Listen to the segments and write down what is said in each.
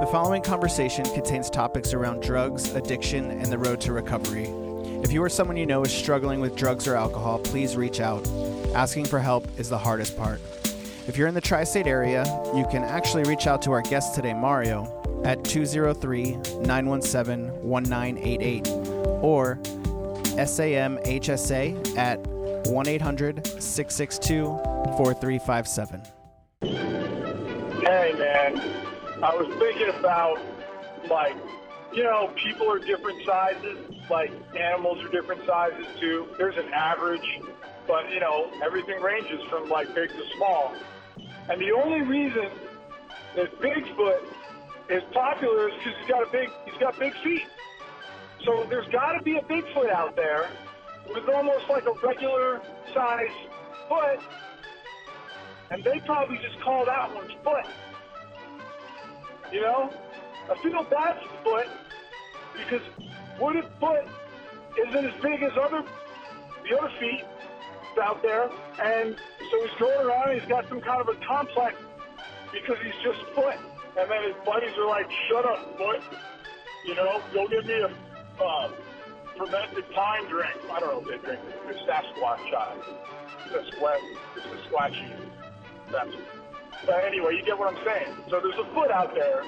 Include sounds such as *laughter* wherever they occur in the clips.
The following conversation contains topics around drugs, addiction, and the road to recovery. If you or someone you know is struggling with drugs or alcohol, please reach out. Asking for help is the hardest part. If you're in the tri state area, you can actually reach out to our guest today, Mario, at 203 917 1988 or SAMHSA at 1 800 662 4357. Hey, man. I was thinking about, like, you know, people are different sizes. Like, animals are different sizes, too. There's an average, but, you know, everything ranges from, like, big to small. And the only reason that Bigfoot is popular is because he's got a big, he's got big feet. So there's got to be a Bigfoot out there with almost like a regular size foot, and they probably just call that one's foot. You know, I feel bad for Foot because Wooden Foot isn't as big as other the other feet out there, and so he's going around and he's got some kind of a complex because he's just Foot, and then his buddies are like, "Shut up, Foot." You know, go get me a uh, fermented pine drink. I don't know if they drink it. It's Sasquatch shot. It's a squat. It's a squatchy. That's. But anyway, you get what I'm saying. So there's a foot out there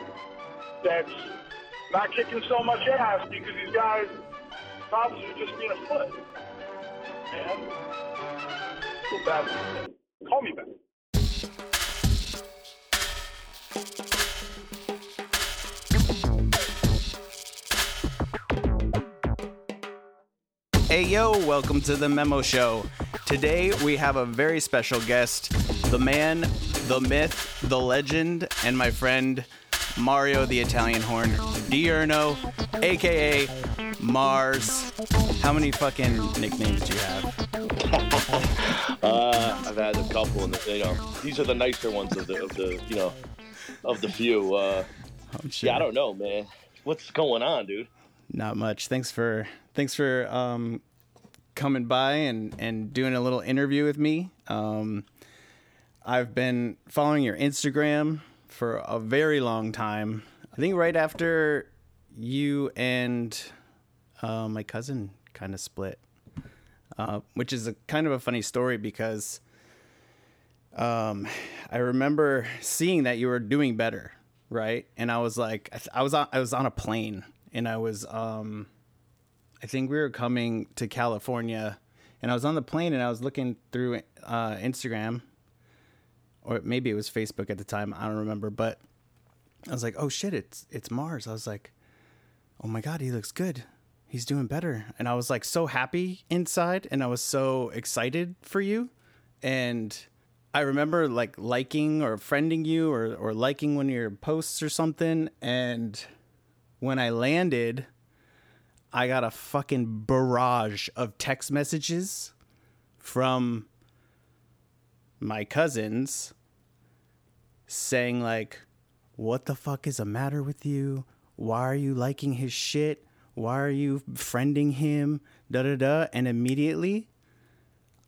that's not kicking so much ass because these guys probably just being a foot. Man, bad. Call me back. Hey yo, welcome to the Memo Show. Today we have a very special guest, the man, the myth, the legend, and my friend Mario the Italian Horn Diurno, aka Marz. How many fucking nicknames do you have? *laughs* Uh, I've had a couple, and you know, these are the nicer ones of the of the you know of the few. Uh, I'm sure. yeah, I don't know, man. What's going on, dude? Not much. Thanks for thanks for um, coming by and and doing a little interview with me. Um, I've been following your Instagram for a very long time. I think right after you and uh, my cousin kind of split, uh, which is a kind of a funny story because um, I remember seeing that you were doing better, right? And I was like, I, th- I was on, I was on a plane, and I was, um, I think we were coming to California, and I was on the plane, and I was looking through uh, Instagram, or maybe it was Facebook at the time, I don't remember, but I was like, oh shit, it's it's Marz. I was like, oh my god, he looks good. He's doing better, and I was like so happy inside, and I was so excited for you, and I remember like liking or friending you or or liking one of your posts or something, and when I landed, I got a fucking barrage of text messages from my cousins saying like what the fuck is the matter with you? Why are you liking his shit? Why are you friending him? Da da da. And immediately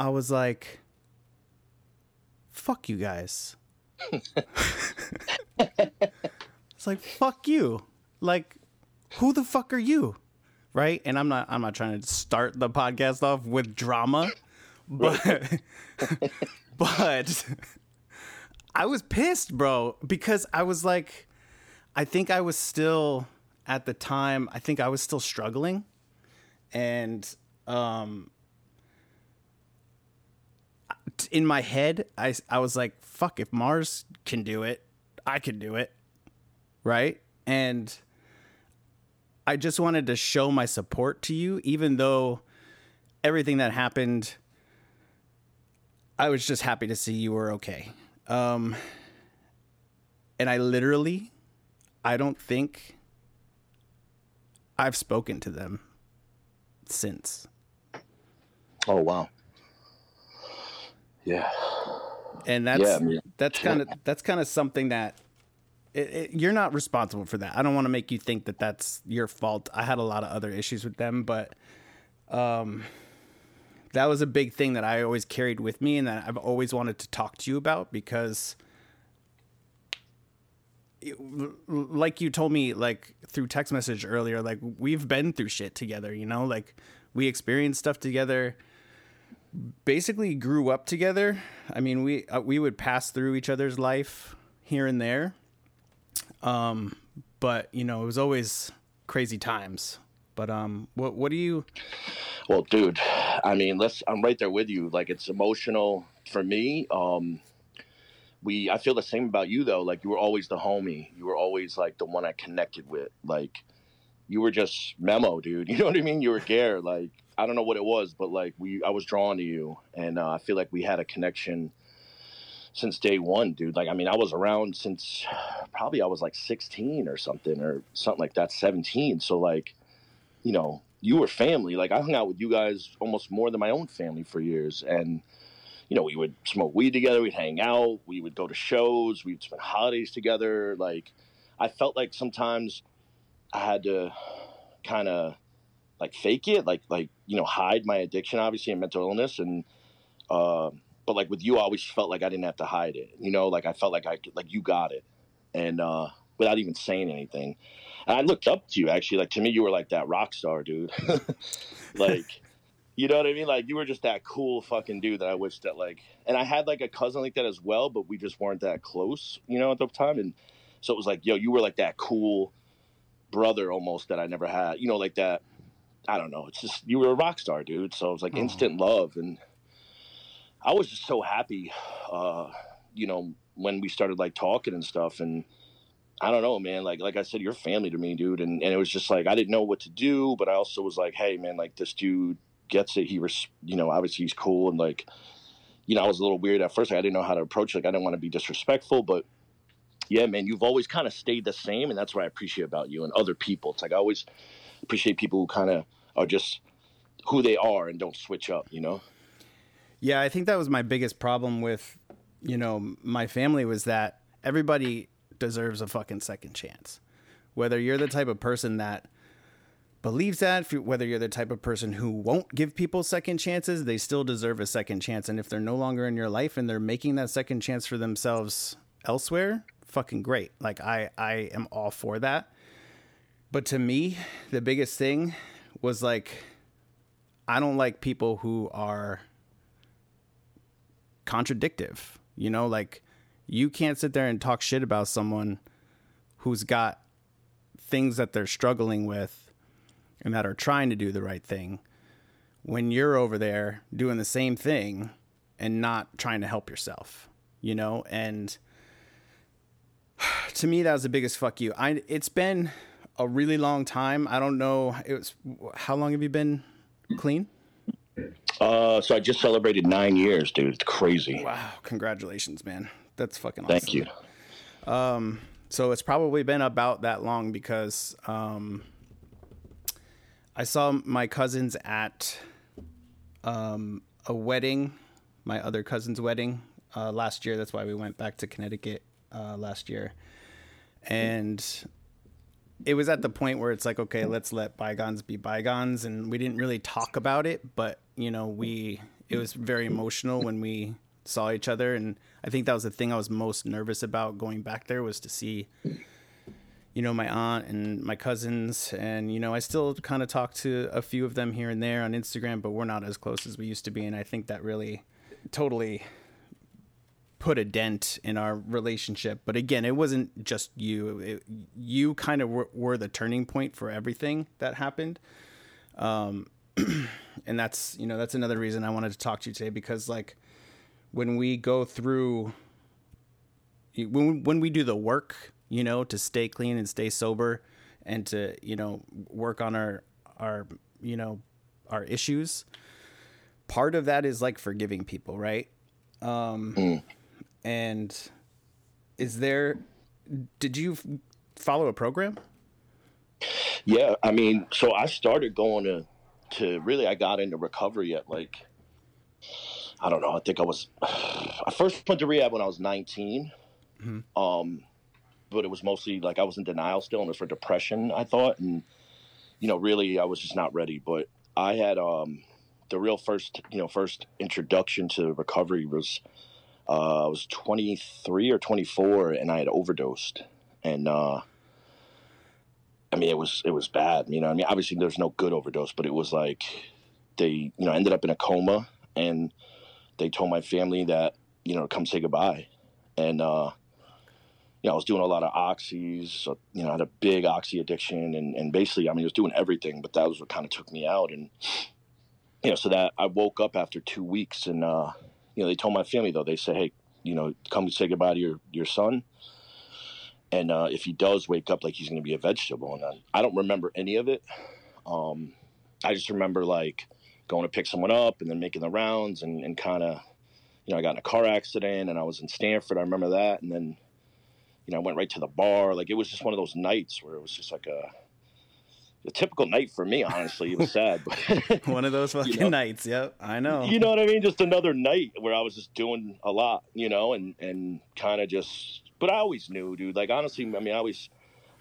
i was like fuck you guys. *laughs* It's like fuck you. Like who the fuck are you? Right? And i'm not i'm not trying to start the podcast off with drama but *laughs* *laughs* but *laughs* I was pissed, bro, because I was like, I think I was still at the time. I think I was still struggling, and um, in my head, I I was like, fuck, if Marz can do it, I can do it, right? And I just wanted to show my support to you, even though everything that happened. I was just happy to see you were okay. Um, and I literally, I don't think I've spoken to them since. Oh wow. Yeah. And that's Yeah, man. that's kind of that's kind of something that it, it, you're not responsible for that. I don't want to make you think that that's your fault. I had a lot of other issues with them, but um, that was a big thing that I always carried with me and that I've always wanted to talk to you about because like you told me like through text message earlier like we've been through shit together you know? Like we experienced stuff together basically grew up together. I mean we uh, we would pass through each other's life here and there. Um but you know it was always crazy times but um what what do you well dude i mean let's i'm right there with you like it's emotional for me um we I feel the same about you though. Like you were always the homie. You were always like the one I connected with. Like you were just memo, dude. *laughs* You know what I mean? You were Gare. Like I don't know what it was, but like we I was drawn to you, and uh, I feel like we had a connection since day one, dude. Like I mean, I was around since *sighs* probably I was like 16 or something or something like that, 17. So like, you know, you were family. Like I hung out with you guys almost more than my own family for years, and you know, we would smoke weed together, we'd hang out, we would go to shows, we'd spend holidays together. Like, I felt like sometimes I had to kind of like fake it, like like you know, hide my addiction, obviously, and mental illness, and uh, but like with you, I always felt like I didn't have to hide it. You know, like I felt like I like you got it, and uh, without even saying anything. And I looked up to you actually. Like to me, you were like that rock star, dude. *laughs* like you know what I mean? Like you were just that cool fucking dude that I wish that like, and I had like a cousin like that as well, but we just weren't that close, you know, at the time. And so it was like, yo, you were like that cool brother almost that I never had, you know, like that. I don't know. It's just you were a rock star, dude. So it was like oh. instant love, and I was just so happy, uh, you know, when we started like talking and stuff. And I don't know, man. Like like I said, you're family to me, dude. And and it was just like I didn't know what to do, but I also was like, hey, man, like this dude gets it. He was, you know, obviously he's cool and like, you know, I was a little weird at first. Like, I didn't know how to approach. Like, I didn't want to be disrespectful, but yeah, man, you've always kind of stayed the same, and that's what I appreciate about you and other people. It's like I always appreciate people who kind of are just who they are and don't switch up. You know? Yeah, I think that was my biggest problem with, you know, my family was that everybody deserves a fucking second chance. Whether you're the type of person that believes that, whether you're the type of person who won't give people second chances, they still deserve a second chance. And if they're no longer in your life and they're making that second chance for themselves elsewhere, fucking great. Like I, I am all for that. But to me, the biggest thing was like, I don't like people who are contradictive. You know, like you can't sit there and talk shit about someone who's got things that they're struggling with and that are trying to do the right thing when you're over there doing the same thing and not trying to help yourself, you know? And *sighs* to me, that was the biggest fuck you. I, it's been a really long time. I don't know. It was, how long have you been clean? Uh, so I just celebrated nine years, dude. It's crazy. Wow. Congratulations, man. That's fucking awesome. Thank you. Um, so it's probably been about that long because, um, I saw my cousins at um, a wedding, my other cousin's wedding uh, last year. That's why we went back to Connecticut uh, last year. And it was at the point where it's like, okay, let's let bygones be bygones. And we didn't really talk about it, but, you know, we, it was very emotional when we saw each other. And I think that was the thing I was most nervous about going back there was to see you know, my aunt and my cousins. And, you know, I still kind of talk to a few of them here and there on Instagram, but we're not as close as we used to be. And I think that really totally put a dent in our relationship. But again, it wasn't just you. It, you kind of were, were, the turning point for everything that happened. Um, *clears throat* and that's, you know, that's another reason I wanted to talk to you today because, like, when we go through, when, when we do the work you know, to stay clean and stay sober and to, you know, work on our our, you know, our issues. Part of that is like forgiving people, right? Um mm. and is there did you follow a program? Yeah, I mean, so I started going to to really I got into recovery at like I don't know, I think I was *sighs* I first went to rehab when I was 19. Mm-hmm. Um but it was mostly like I was in denial still, and it was for depression. I thought, and you know, really, I was just not ready. But I had um, the real first, you know, first introduction to recovery was uh, I was 23 or 24, and I had overdosed, and uh, I mean, it was it was bad. You know, I mean, obviously there's no good overdose, but it was like they you know ended up in a coma, and they told my family that you know come say goodbye, and uh, you know I was doing a lot of oxys, you know I had a big oxy addiction, and and basically I mean I was doing everything, but that was what kind of took me out, and you know so that I woke up after two weeks, and uh, you know they told my family though. They said hey you know come say goodbye to your your son. And uh, if he does wake up like he's going to be a vegetable. And I, I don't remember any of it. Um, i just remember like going to pick someone up and then making the rounds and, and kind of you know i got in a car accident and i was in stamford i remember that and then you know i went right to the bar like it was just one of those nights where it was just like a a typical night for me honestly it was *laughs* sad but *laughs* One of those fucking You know? nights. Yep, I know. you know what I mean? Just another night where I was just doing a lot, you know, and and kind of just. But I always knew, dude. Like honestly, I mean, I always,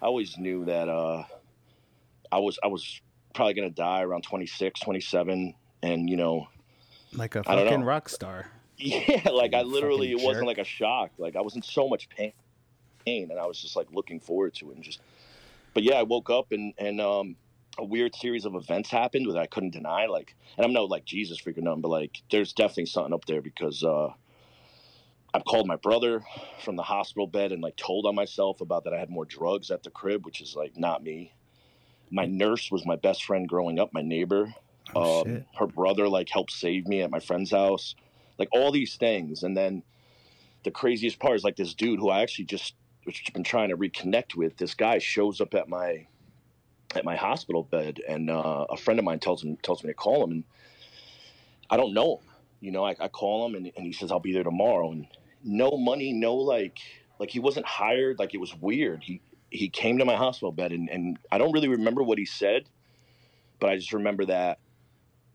I always knew that uh, I was I was probably gonna die around 26, 27, and you know, like a fucking rock star. yeah, *laughs* like I You literally, it wasn't jerk. like a shock. Like I was in so much pain, pain, and I was just like looking forward to it, and just. But yeah, I woke up and and um, a weird series of events happened that I couldn't deny. Like, and I'm no like Jesus freaking nothing, but like, there's definitely something up there because uh, I've called my brother from the hospital bed and like told on myself about that I had more drugs at the crib, which is like not me. My nurse was my best friend growing up, my neighbor. Oh, um, her brother like helped save me at my friend's house, like all these things, and then the craziest part is like this dude who I actually just which been trying to reconnect with. This guy shows up at my at my hospital bed, and uh, a friend of mine tells him tells me to call him, and I don't know him. You know, I, I call him, and, and he says I'll be there tomorrow, and no money, no like like he wasn't hired. Like it was weird. He he came to my hospital bed, and, and I don't really remember what he said, but I just remember that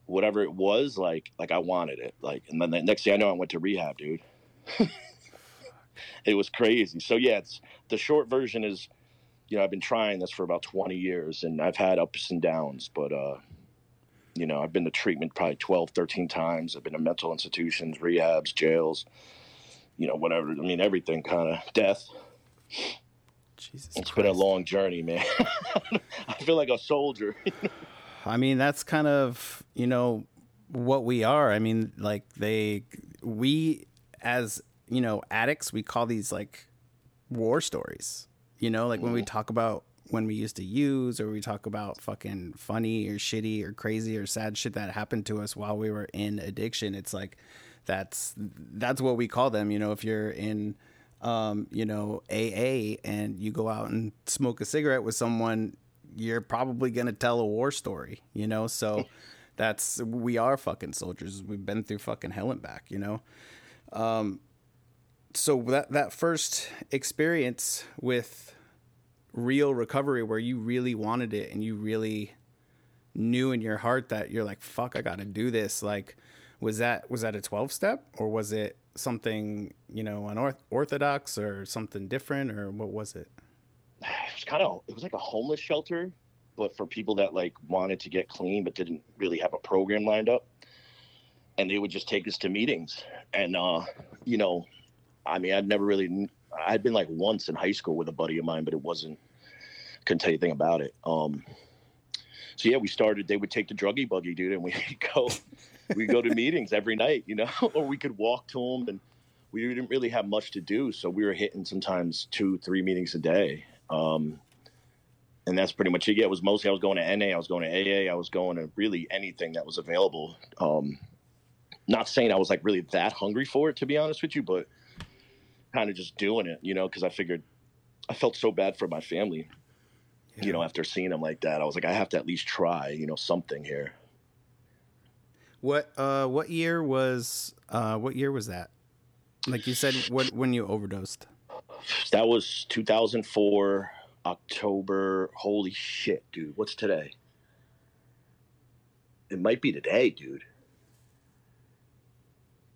whatever it was, like like I wanted it. Like, and then the next thing I know, I went to rehab, dude. *laughs* it was crazy. So yeah, it's the short version is, you know, I've been trying this for about 20 years and I've had ups and downs, but, uh, you know, I've been to treatment probably 12, 13 times. I've been to mental institutions, rehabs, jails, you know, whatever. I mean, everything kind of death. Jesus It's Christ. been a long journey, man. *laughs* I feel like a soldier. I mean, that's kind of, you know, what we are. I mean, like they we as, you know, addicts, we call these like war stories. You know, like when we mm-hmm. talk about when we used to use or we talk about fucking funny or shitty or crazy or sad shit that happened to us while we were in addiction, it's like that's that's what we call them, you know, if you're in um, you know, AA and you go out and smoke a cigarette with someone, you're probably going to tell a war story, you know? So *laughs* that's, we are fucking soldiers. We've been through fucking hell and back, you know? Um, so that, that first experience with real recovery where you really wanted it and you really knew in your heart that you're like, fuck, I got to do this. Like, was that, was that a 12 step or was it something, you know, unorthodox or something different or what was it? it was kind of it was like a homeless shelter but for people that like wanted to get clean but didn't really have a program lined up. And they would just take us to meetings. And uh you know i mean i'd never really i'd been like once in high school with a buddy of mine but it wasn't couldn't tell you anything about it. Um so yeah we started they would take the druggy buggy dude and we'd *laughs* go we go to meetings every night you know *laughs* or we could walk to them and we didn't really have much to do so we were hitting sometimes two three meetings a day um, and that's pretty much it. Yeah, it was mostly I was going to NA, I was going to AA, I was going to really anything that was available. Um, not saying I was like really that hungry for it, to be honest with you, but kind of just doing it, you know, because I figured I felt so bad for my family, you know, after seeing them like that. I was like, I have to at least try, you know, something here. What uh what year was uh what year was that? Like you said what when you overdosed? That was 2004, October. Holy shit, dude. What's today? It might be today, dude.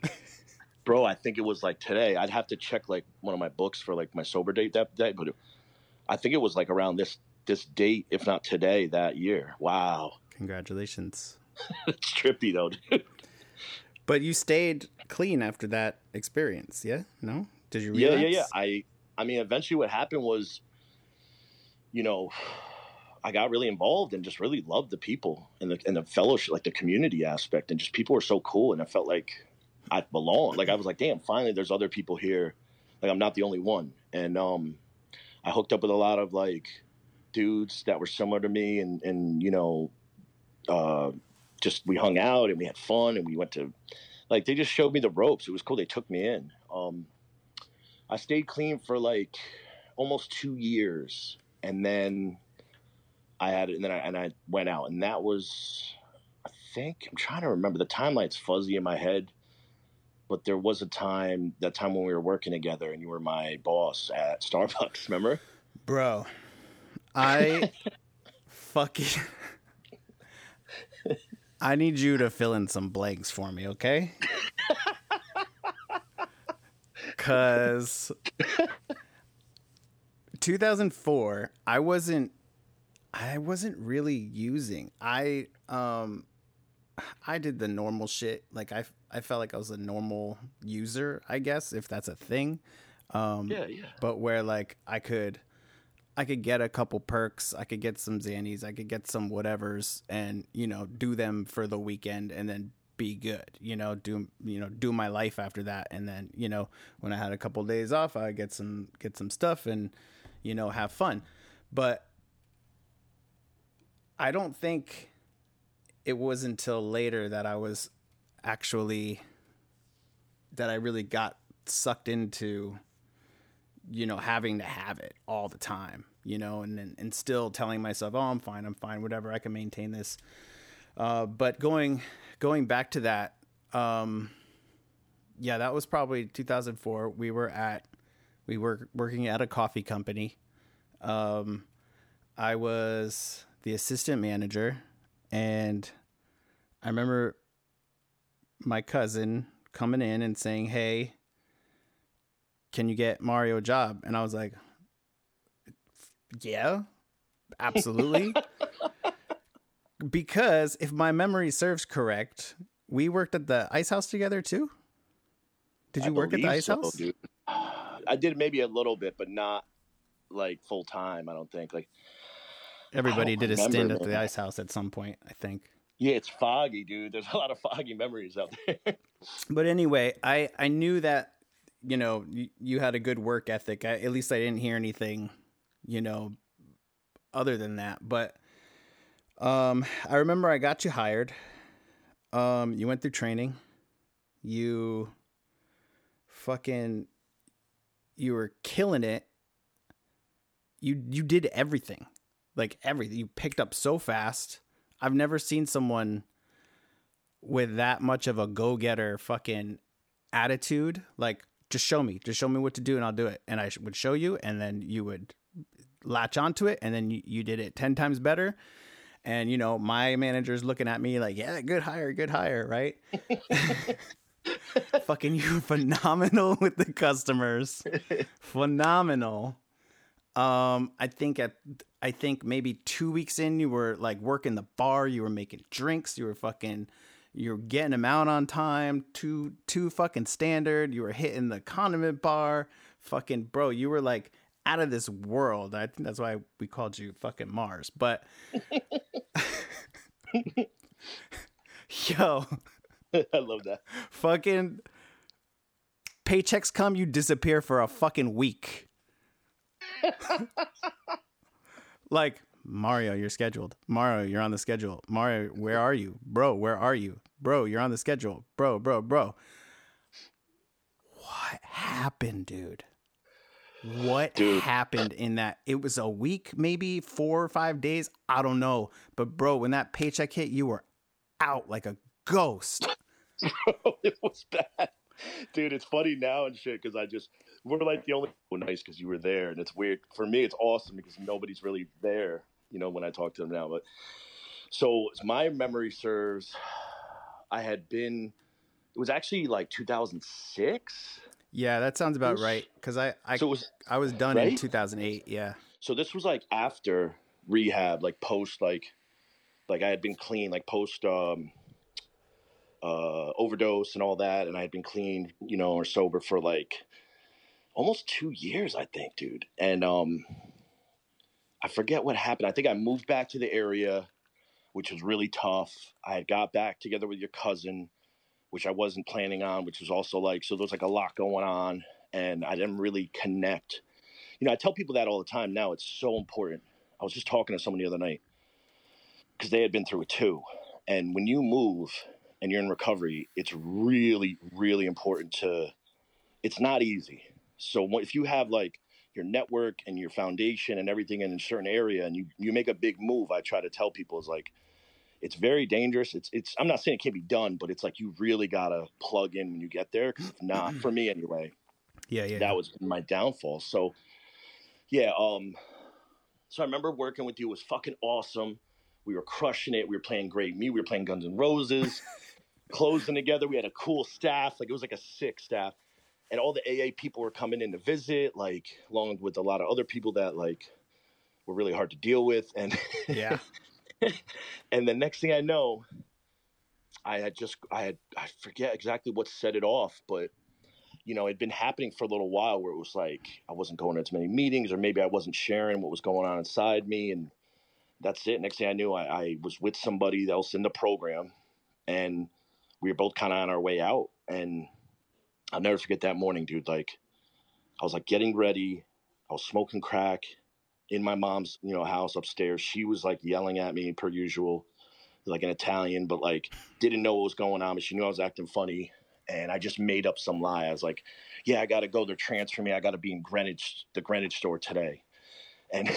*laughs* Bro, I think it was like today. I'd have to check like one of my books for like my sober date that day, but I think it was like around this this date, if not today, that year. Wow, Congratulations. *laughs* it's trippy though, dude. But you stayed clean after that experience, yeah? No? Did you Yeah, yeah, yeah. I I mean, eventually, what happened was you know, I got really involved and just really loved the people and the and the fellowship, like the community aspect, and just people were so cool, and I felt like I belonged. Like I was like, damn, finally, there's other people here. Like I'm not the only one, and um, I hooked up with a lot of like dudes that were similar to me, and and you know, uh, just we hung out and we had fun, and we went to like they just showed me the ropes. It was cool. They took me in. Um, I stayed clean for like almost two years, and then I had it, and then I and I went out, and that was, I think I'm trying to remember the timeline's fuzzy in my head, but there was a time that time when we were working together, and you were my boss at Starbucks. *laughs* Remember, bro? I *laughs* fucking. *laughs* I need you to fill in some blanks for me, okay? *laughs* Cause 2004, I wasn't I wasn't really using. I um I did the normal shit. Like I I felt like I was a normal user, I guess, if that's a thing. Um Yeah, yeah. But where like I could I could get a couple perks, I could get some Xannies, I could get some whatevers and, you know, do them for the weekend and then be good, you know, do you know, do my life after that and then, you know, when I had a couple days off, I get some get some stuff and you know, have fun. But I don't think it was until later that I was actually that I really got sucked into you know having to have it all the time you know and and, and still telling myself oh I'm fine I'm fine whatever I can maintain this. Uh, but going going back to that um, yeah that was probably 2004 we were at we were working at a coffee company. Um, I was the assistant manager, and I remember my cousin coming in and saying, "Hey, can you get Mario a job?" And I was like, "Yeah, absolutely." *laughs* because if my memory serves correct, we worked at the ice house together too. Did you I work at the ice so, house? Dude. I did maybe a little bit, but not like full time. I don't think. Like Everybody did a stint at the ice house at some point, I think. yeah, it's foggy, dude. There's a lot of foggy memories out there. But anyway, I I knew that you know you, you had a good work ethic. I, at least I didn't hear anything, you know, other than that. But um, I remember I got you hired. Um, you went through training. You fucking you were killing it. You you did everything. Like everything. You picked up so fast. I've never seen someone with that much of a go-getter fucking attitude like just show me just show me what to do and i'll do it. And i would show you and then you would latch onto it and then you, you did it 10 times better. And you know my manager's looking at me like yeah good hire good hire right? *laughs* Fucking you phenomenal *laughs* with the customers. Phenomenal. Um i think at i think maybe two weeks in you were like working the bar you were making drinks you were fucking you were getting them out on time too too fucking standard you were hitting the condiment bar fucking bro you were like out of this world i think that's why we called you fucking marz but *laughs* yo I love that. fucking paychecks come, you disappear for a fucking week. *laughs* like Mario, you're scheduled. Mario, you're on the schedule. Mario, where are you? Bro, where are you? Bro, you're on the schedule. Bro, bro, bro. What happened, dude? What Dude. happened in that? It was a week, maybe four or five days. I don't know. But, bro, when that paycheck hit, you were out like a ghost. *laughs* it was bad, dude. It's funny now and shit because I just we're like the only well, nice because you were there, and it's weird for me. It's awesome because nobody's really there, you know, when I talk to them now. But so my memory serves, I had been. It was actually like 2006. Yeah, that sounds about right. Because I, I, So it was I was done in 2008. Yeah. so this was like after rehab, like post like like I had been clean, like post um uh overdose and all that, and I had been clean, you know, or sober for like almost two years, I think, dude. And um I forget what happened. I think I moved back to the area, which was really tough. I had got back together with your cousin, which I wasn't planning on, which was also like so. There was like a lot going on, and I didn't really connect. You know, I tell people that all the time now. It's so important. I was just talking to someone the other night because they had been through it too. And when you move and you're in recovery, it's really, really important to. It's not easy. So if you have like your network and your foundation and everything in a certain area, and you you make a big move, I try to tell people is like, it's very dangerous. It's it's. I'm not saying it can't be done, but it's like you really gotta plug in when you get there. Because if not, for me anyway, Yeah, yeah. that was my downfall. So, yeah. Um. So I remember working with you. It was fucking awesome. We were crushing it. We were playing great. Me, we were playing Guns N' Roses, closing together. We had a cool staff. Like it was like a sick staff, and all the AA people were coming in to visit. Like along with a lot of other people that like were really hard to deal with. And yeah. *laughs* and the next thing I know, I had just I had I forget exactly what set it off, but you know, it'd been happening for a little while where it was like I wasn't going to as many meetings, or maybe I wasn't sharing what was going on inside me, and that's it. Next thing I knew, I, I was with somebody else in the program, and we were both kind of on our way out. And I'll never forget that morning, dude. Like, I was like getting ready, I was smoking crack in my mom's, you know, house upstairs. She was like yelling at me per usual, like an Italian, but like didn't know what was going on, but she knew I was acting funny and I just made up some lie. I was like, "Yeah, I got to go. They're transferring me. I got to be in Greenwich, the Greenwich store today." And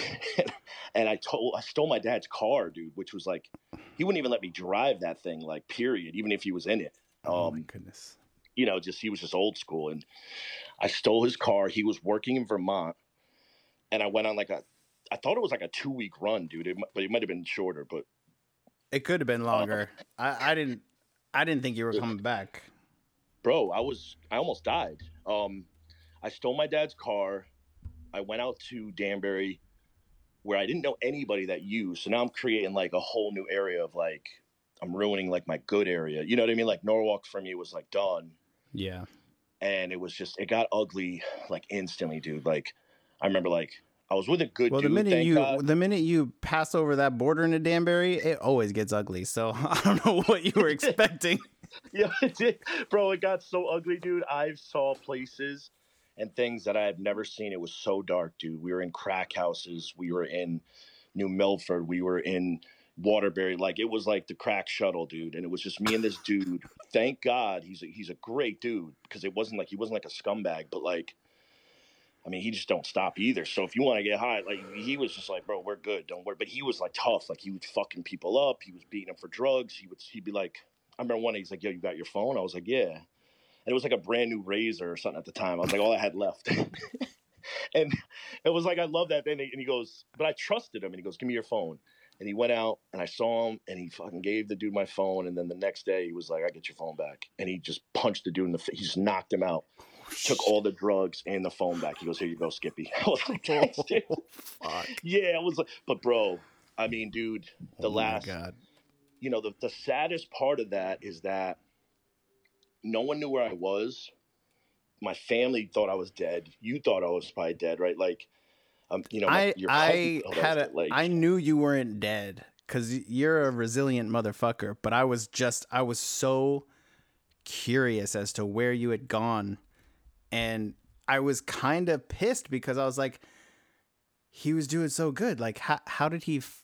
*laughs* and I told I stole my dad's car, dude, which was like he wouldn't even let me drive that thing, like period, even if he was in it. oh my Um, goodness. You know, just he was just old school, and I stole his car. He was working in Vermont, and I went on like a, I thought it was like a two week run, dude. It, but it might have been shorter. But It could have been longer. I, I didn't. I didn't think you were coming back. bro, I was I almost died. Um, I stole my dad's car. I went out to Danbury, where I didn't know anybody that used. So now I'm creating like a whole new area of like I'm ruining like my good area. You know what I mean? Like Norwalk for me was like done, Yeah. and it was just it got ugly like instantly, dude. Like I remember like I was with a good Well, dude. the minute you God. the minute you pass over that border into Danbury, it always gets ugly. So *laughs* I don't know what you were expecting. *laughs* Yeah, it did. Bro, it got so ugly, dude. I saw places and things that I had never seen. It was so dark, dude. We were in crack houses. We were in New Milford. We were in Waterbury. Like it was like the crack shuttle, dude. And it was just me and this dude. Thank God he's a, he's a great dude because it wasn't like he wasn't like a scumbag, but like I mean, he just don't stop either. So if you want to get high, like he was just like, bro, we're good, don't worry. But he was like tough. Like he was fucking people up. He was beating them for drugs. He would he'd be like, I remember one day he's like, yo, you got your phone? I was like, yeah. And it was like a brand new razor or something at the time. I was like, all I had left. *laughs* and it was like, I love that. Then and he goes, but I trusted him. And he goes, give me your phone. And he went out and I saw him and he fucking gave the dude my phone. And then the next day he was like, I get your phone back. And he just punched the dude in the face. He just knocked him out. Oh, took all the drugs and the phone back. He goes, here you go, Skippy. *laughs* I was like, thanks, *laughs* oh, dude. Fuck. Yeah, it was like, but bro, I mean, dude, the Oh last, God. you know, the, the saddest part of that is that no one knew where I was. My family thought I was dead. You thought I was probably dead, right? Like, um, you know, my, I I cousin thought I was had a like, I knew you weren't dead because you're a resilient motherfucker. But I was just I was so curious as to where you had gone, and I was kind of pissed because I was like, he was doing so good. Like, how how did he? F-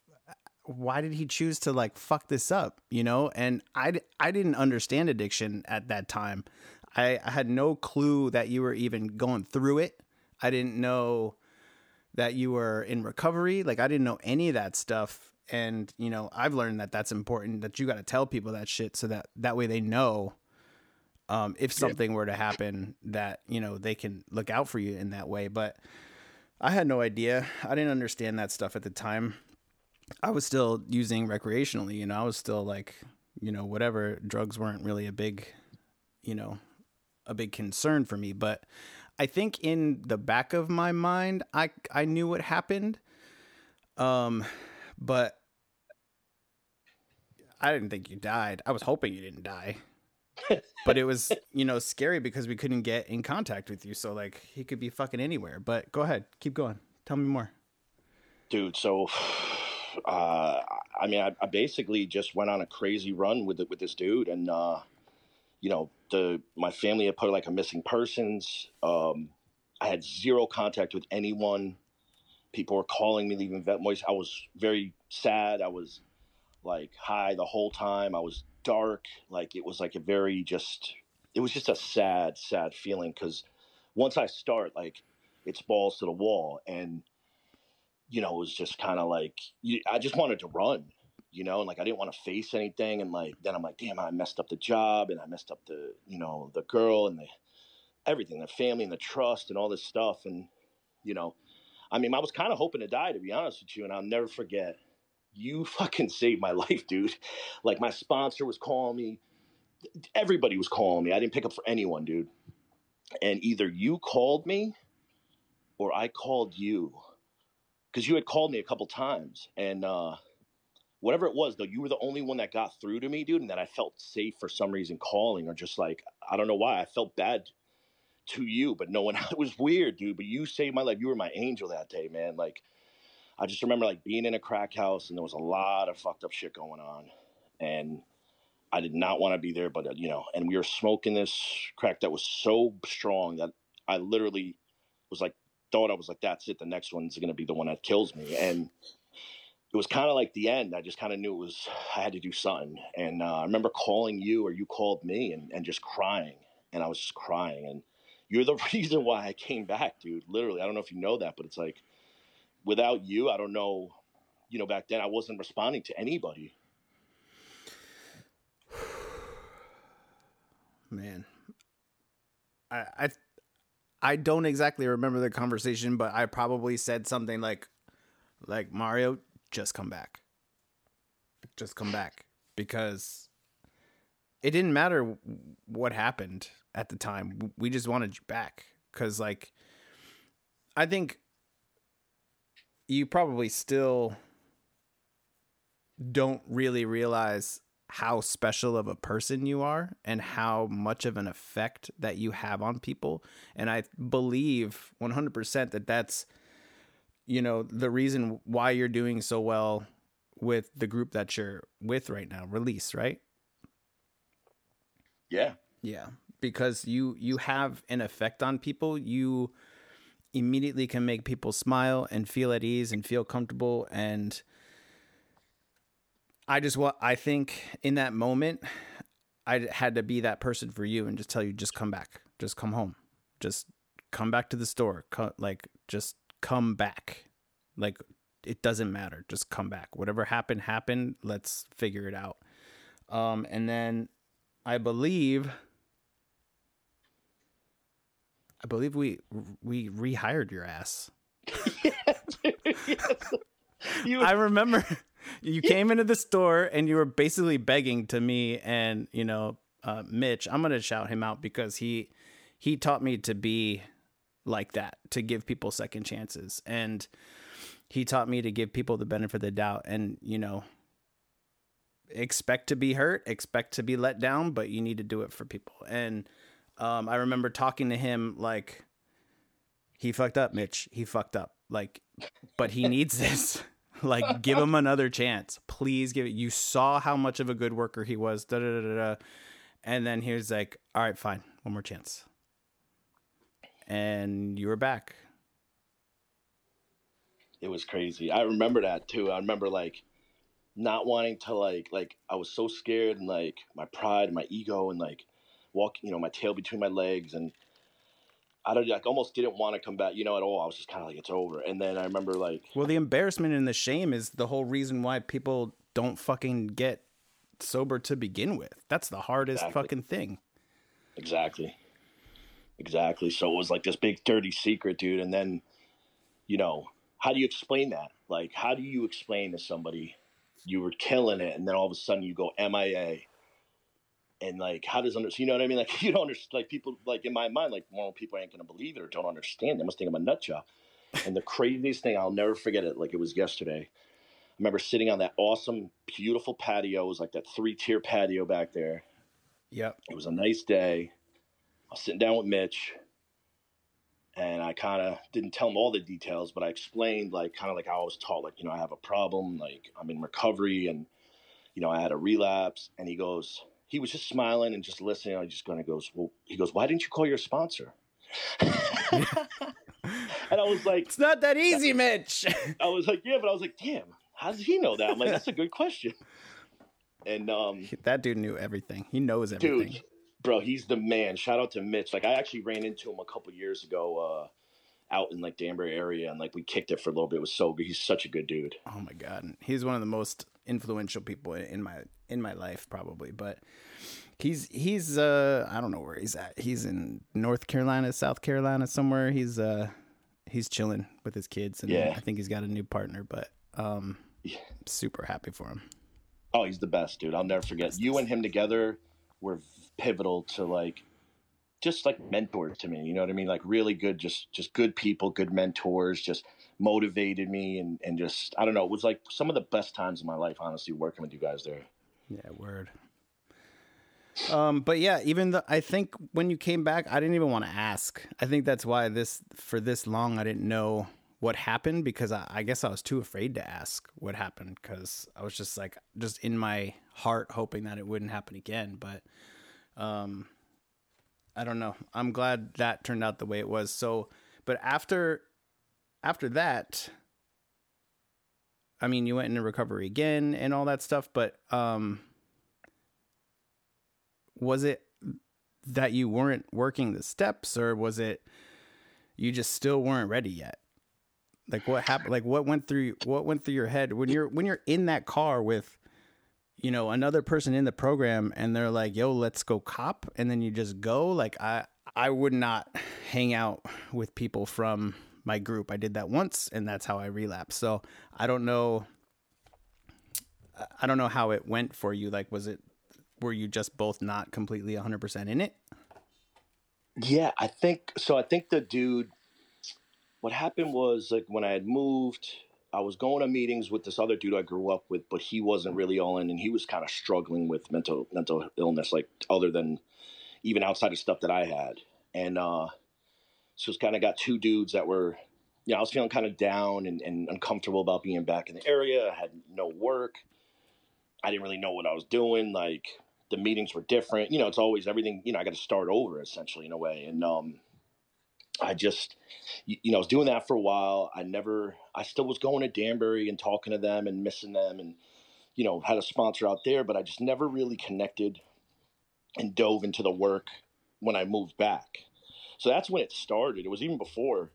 why did he choose to like fuck this up? You know, and I I didn't understand addiction at that time. I, I had no clue that you were even going through it. I didn't know that you were in recovery. Like I didn't know any of that stuff. And you know, I've learned that that's important. That you got to tell people that shit so that that way they know um, if something were to happen that you know they can look out for you in that way. But I had no idea. I didn't understand that stuff at the time. I was still using recreationally. You know, I was still like, you know, whatever. Drugs weren't really a big, you know, a big concern for me. But I think in the back of my mind, I I knew what happened. Um, but I didn't think you died. I was hoping you didn't die. but it was, *laughs* you know, scary because we couldn't get in contact with you. So like he could be fucking anywhere. But go ahead, keep going. Tell me more. dude. So, *sighs* uh, I mean, I, I, basically just went on a crazy run with it with this dude, and uh, you know, the my family had put like a missing persons. Um, I had zero contact with anyone. People were calling me, leaving vet voice. I was very sad. I was like high the whole time. I was dark. Like it was like a very just. It was just a sad, sad feeling because once I start, like it's balls to the wall, and you know, it was just kind of like I just wanted to run, you know, and like I didn't want to face anything, and like then I'm like, damn, I messed up the job, and I messed up the, you know, the girl and the everything, the family and the trust and all this stuff, and you know, I mean, I was kind of hoping to die, to be honest with you, and I'll never forget. You *laughs* fucking saved my life, dude. Like my sponsor was calling me. Everybody was calling me. I didn't pick up for anyone, dude. And either you called me or I called you because you had called me a couple times and uh, whatever it was though you were the only one that got through to me dude and that i felt safe for some reason calling or just like i don't know why i felt bad to you but no one *laughs* it was weird dude but you saved my life you were my angel that day man like i just remember like being in a crack house and there was a lot of fucked up shit going on and i did not want to be there but uh, you know and we were smoking this crack that was so strong that i literally was like thought I was like, that's it. The next one's going to be the one that kills me. And it was kind of like the end. I just kind of knew it was, I had to do something. And uh, I remember calling you or you called me and, and just crying. And I was just crying. And you're the *laughs* reason why I came back, dude. Literally. I don't know if you know that, but it's like, without you, I don't know. You know, back then I wasn't responding to anybody. *sighs* Man, I, I I don't exactly remember the conversation, but I probably said something like, like Mario, just come back. Just come back because it didn't matter what happened at the time. We just wanted you back because, like, I think you probably still don't really realize how special of a person you are and how much of an effect that you have on people. And I believe 100% that that's, you know, the reason why you're doing so well with the group that you're with right now, release, right? Yeah. Yeah. Because you you have an effect on people. You immediately can make people smile and feel at ease and feel comfortable and I just want I think in that moment, I had to be that person for you and just tell you, just come back, just come home, just come back to the store, like just come back, like it doesn't matter, just come back. Whatever happened, happened. Let's figure it out. Um, and then I believe, I believe we we rehired your ass. *laughs* yes, yes. *laughs* You, I remember *laughs* you came into the store and you were basically begging to me and you know uh, Mitch. I'm gonna shout him out because he he taught me to be like that to give people second chances and he taught me to give people the benefit of the doubt and you know expect to be hurt expect to be let down but you need to do it for people and um, i remember talking to him like he fucked up mitch he fucked up like but he needs this *laughs* like, give him another chance. Please give it. You saw how much of a good worker he was. Da da da da. And then he was like, "All right, fine, one more chance." And you were back. It was crazy. I remember that too. I remember like not wanting to like like I was so scared and like my pride and my ego and like walk you know my tail between my legs and I don't like almost didn't want to come back, you know, at all. I was just kind of like, it's over. And then I remember like, well, the embarrassment and the shame is the whole reason why people don't fucking get sober to begin with. That's the hardest exactly. fucking thing. Exactly. Exactly. So it was like this big dirty secret, dude. And then, you know, how do you explain that? Like, how do you explain to somebody you were killing it and then all of a sudden you go MIA? and like how does under you know what I mean? *laughs* Like you don't understand like people like in my mind, like normal people ain't gonna believe it or don't understand. They must think I'm a nut job. And the craziest thing, I'll never forget it, like it was yesterday. I remember sitting on that awesome, beautiful patio. It was like that three tier patio back there. Yep. It was a nice day. I was sitting down with Mitch. and I kind of didn't tell him all the details, but I explained like kind of like how I was taught, like you know I have a problem, like I'm in recovery, and you know I had a relapse, and he goes, he was just smiling and just listening. I just kind of goes, well, he goes, why didn't you call your sponsor? *laughs* and I was like, it's not that easy, Mitch. I was like, yeah, but I was like, damn, how does he know that? I'm like, that's a good question. And um, *laughs* that dude knew everything. He knows everything. Dude, bro, he's the man. Shout out to Mitch. Like I actually ran into him a couple years ago uh, out in like Danbury area, and like we kicked it for a little bit. It was so good. He's such a good dude. Oh my god, he's one of the most influential people in my in my life, probably. But he's he's uh I don't know where he's at. He's in North Carolina, South Carolina, somewhere. He's uh he's chilling with his kids, and yeah. I think he's got a new partner. But um, yeah. super happy for him. Oh, he's the best, dude. I'll never forget you and him together were pivotal to like just like mentors to me. You know what I mean? Like really good, just just good people, good mentors, just motivated me and and just I don't know. It was like some of the best times of my life, honestly, working with you guys there. Yeah, word. Um, but yeah, even the I think when you came back, I didn't even want to ask. I think that's why this for this long I didn't know what happened because I, I guess I was too afraid to ask what happened because I was just like just in my heart hoping that it wouldn't happen again. But um, I don't know. I'm glad that turned out the way it was. So, but after after that, I mean, you went into recovery again and all that stuff. But um, was it that you weren't working the steps, or was it you just still weren't ready yet? Like what happened? Like what went through what went through your head when you're when you're in that car with you know another person in the program and they're like yo let's go cop. And then you just go. Like i i would not hang out with people from my group. I did that once and that's how i relapsed. So i don't know i don't know how it went for you. Like was it were you just both not completely 100% in it? Yeah i think so i think the dude what happened was like when i had moved I was going to meetings with this other dude I grew up with, but he wasn't really all in, and he was kind of struggling with mental mental illness, like other than even outside of stuff that I had. And uh, so it's kind of got two dudes that were, you know, I was feeling kind of down and, and uncomfortable about being back in the area. I had no work. I didn't really know what I was doing. Like the meetings were different. You know, it's always everything. You know, I got to start over essentially in a way. And um, I just, you know, I was doing that for a while. I never, I still was going to Danbury and talking to them and missing them and, you know, had a sponsor out there, but I just never really connected and dove into the work when I moved back. So that's when it started. It was even before,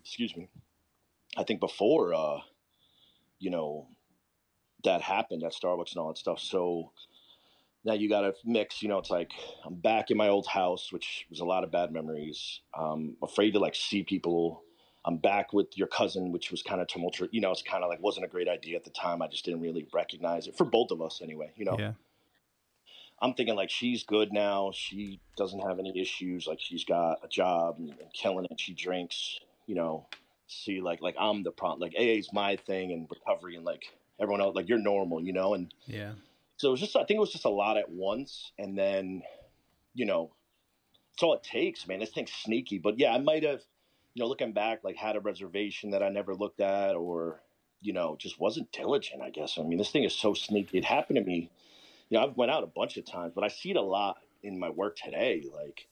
excuse me, I think before, uh, you know, that happened at Starbucks and all that stuff. So, now you got to mix you know it's like i'm back in my old house which was a lot of bad memories. Um afraid to like see people. I'm back with your cousin which was kind of tumultuous you know it's kind of like wasn't a great idea at the time. I just didn't really recognize it for both of us anyway you know? Yeah. I'm thinking like she's good now. She doesn't have any issues. Like she's got a job and, and killing it. She drinks you know? See like like i'm the problem like aa is my thing and recovery and like everyone else like you're normal you know? And yeah so it was just, I think it was just a lot at once. And then, you know, it's all it takes, man. This thing's sneaky. But yeah, I might have, you know, looking back, like had a reservation that I never looked at or, you know, just wasn't diligent, I guess. I mean, this thing is so sneaky. It happened to me. You know, I've went out a bunch of times, but I see it a lot in my work today. Like,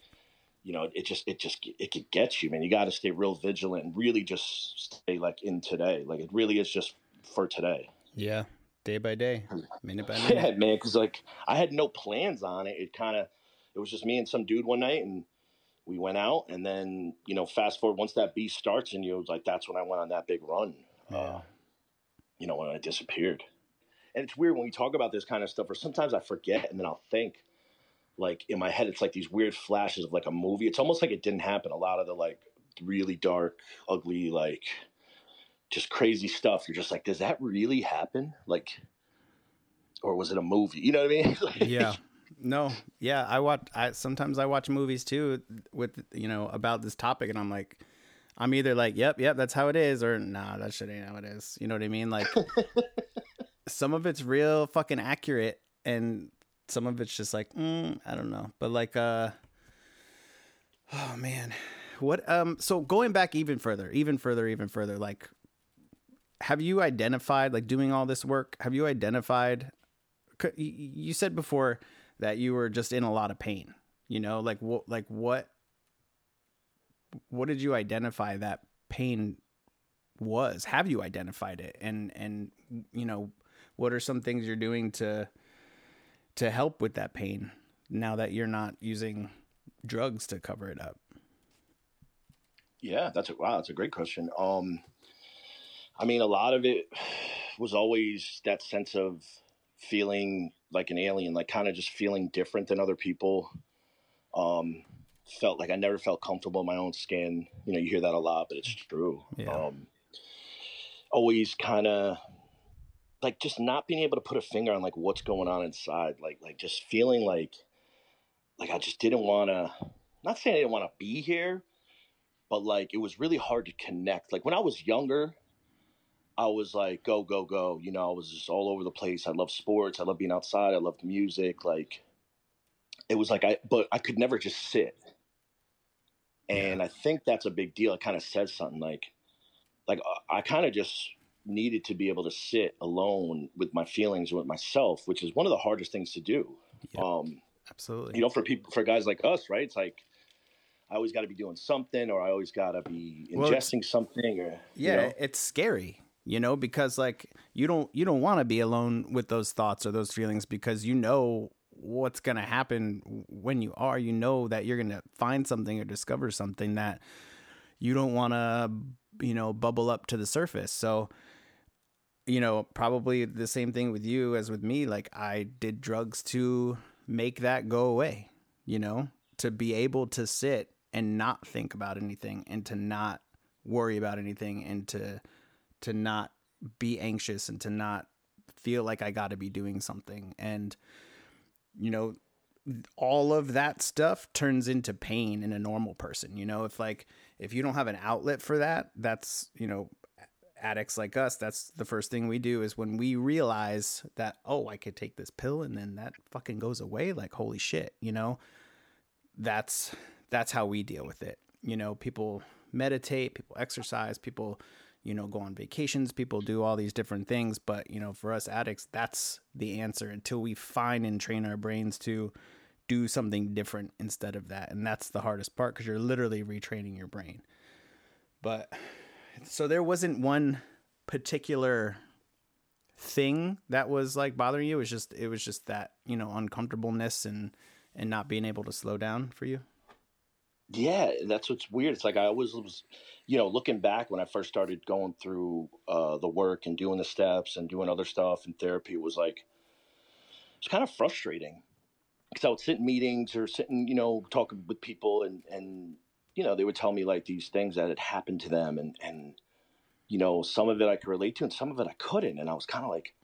you know, it just, it just, it could get you, man. You got to stay real vigilant and really just stay like in today. Like, it really is just for today. Yeah day by day, *laughs* minute by minute. Yeah, man, because like I had no plans on it. It kind of it was just me and some dude one night, and we went out, and then you know, fast forward once that beast starts, and you was like, that's when I went on that big run. Yeah. Uh, you know, when I disappeared, and it's weird when we talk about this kind of stuff, or sometimes I forget, and then I'll think. Like in my head, it's like these weird flashes of like a movie. It's almost like it didn't happen. A lot of the like really dark, ugly, like just crazy stuff. You're just like, does that really happen? Like, or was it a movie? You know what I mean? *laughs* like, yeah. *laughs* No. Yeah. I watch. I sometimes I watch movies too with you know about this topic, and I'm like, I'm either like, yep, yep, that's how it is, or nah, that shit ain't how it is. You know what I mean? Like, *laughs* some of it's real fucking accurate, and some of it's just like, mm, I don't know. But like, uh, oh man, what um so going back even further even further even further like have you identified like doing all this work have you identified you said before that you were just in a lot of pain you know like what like what what did you identify that pain was? Have you identified it? And and you know what are some things you're doing to to help with that pain now that you're not using drugs to cover it up? Yeah that's a wow that's a great question. Um i mean a lot of it *sighs* was always that sense of feeling like an alien like kind of just feeling different than other people. Um felt like i never felt comfortable in my own skin. You know you hear that a lot but it's true. Yeah. um always kind of like just not being able to put a finger on like what's going on inside like like just feeling like like i just didn't want to not saying i didn't want to be here but like it was really hard to connect. Like when i was younger i was like go go go you know i was just all over the place i love sports i love being outside i loved music like it was like i but i could never just sit and yeah. i think that's a big deal it kind of says something like like I kind of just needed to be able to sit alone with my feelings with myself, which is one of the hardest things to do. Um, absolutely. You know, for people, for guys like us, right? It's like I always got to be doing something, or I always got to be ingesting well, something, or yeah, you know? it's scary, you know, because like you don't you don't want to be alone with those thoughts or those feelings because you know what's going to happen when you are. You know that you're going to find something or discover something that you don't want to you know, bubble up to the surface. So, you know, probably the same thing with you as with me. Like, I did drugs to make that go away, you know, to be able to sit and not think about anything and to not worry about anything and to to not be anxious and to not feel like I got to be doing something and you know all of that stuff turns into pain in a normal person. You know, if like if you don't have an outlet for that, that's, you know, addicts like us, that's the first thing we do is when we realize that, oh, I could take this pill and then that fucking goes away, like holy shit, you know? That's that's how we deal with it. You know, people meditate, people exercise, people you know, go on vacations, people do all these different things. But, you know, for us addicts, that's the answer until we find and train our brains to do something different instead of that. And that's the hardest part because you're literally retraining your brain. But so there wasn't one particular thing that was like bothering you. It was just, it was just that, you know, uncomfortableness and, and not being able to slow down for you. Yeah, that's what's weird. It's like I always was, you know, looking back when I first started going through uh, the work and doing the steps and doing other stuff and therapy, was like it's kind of frustrating because I would sit in meetings or sitting, you know, talking with people, and and you know they would tell me like these things that had happened to them, and and you know some of it I could relate to, and some of it I couldn't, and I was kind of like,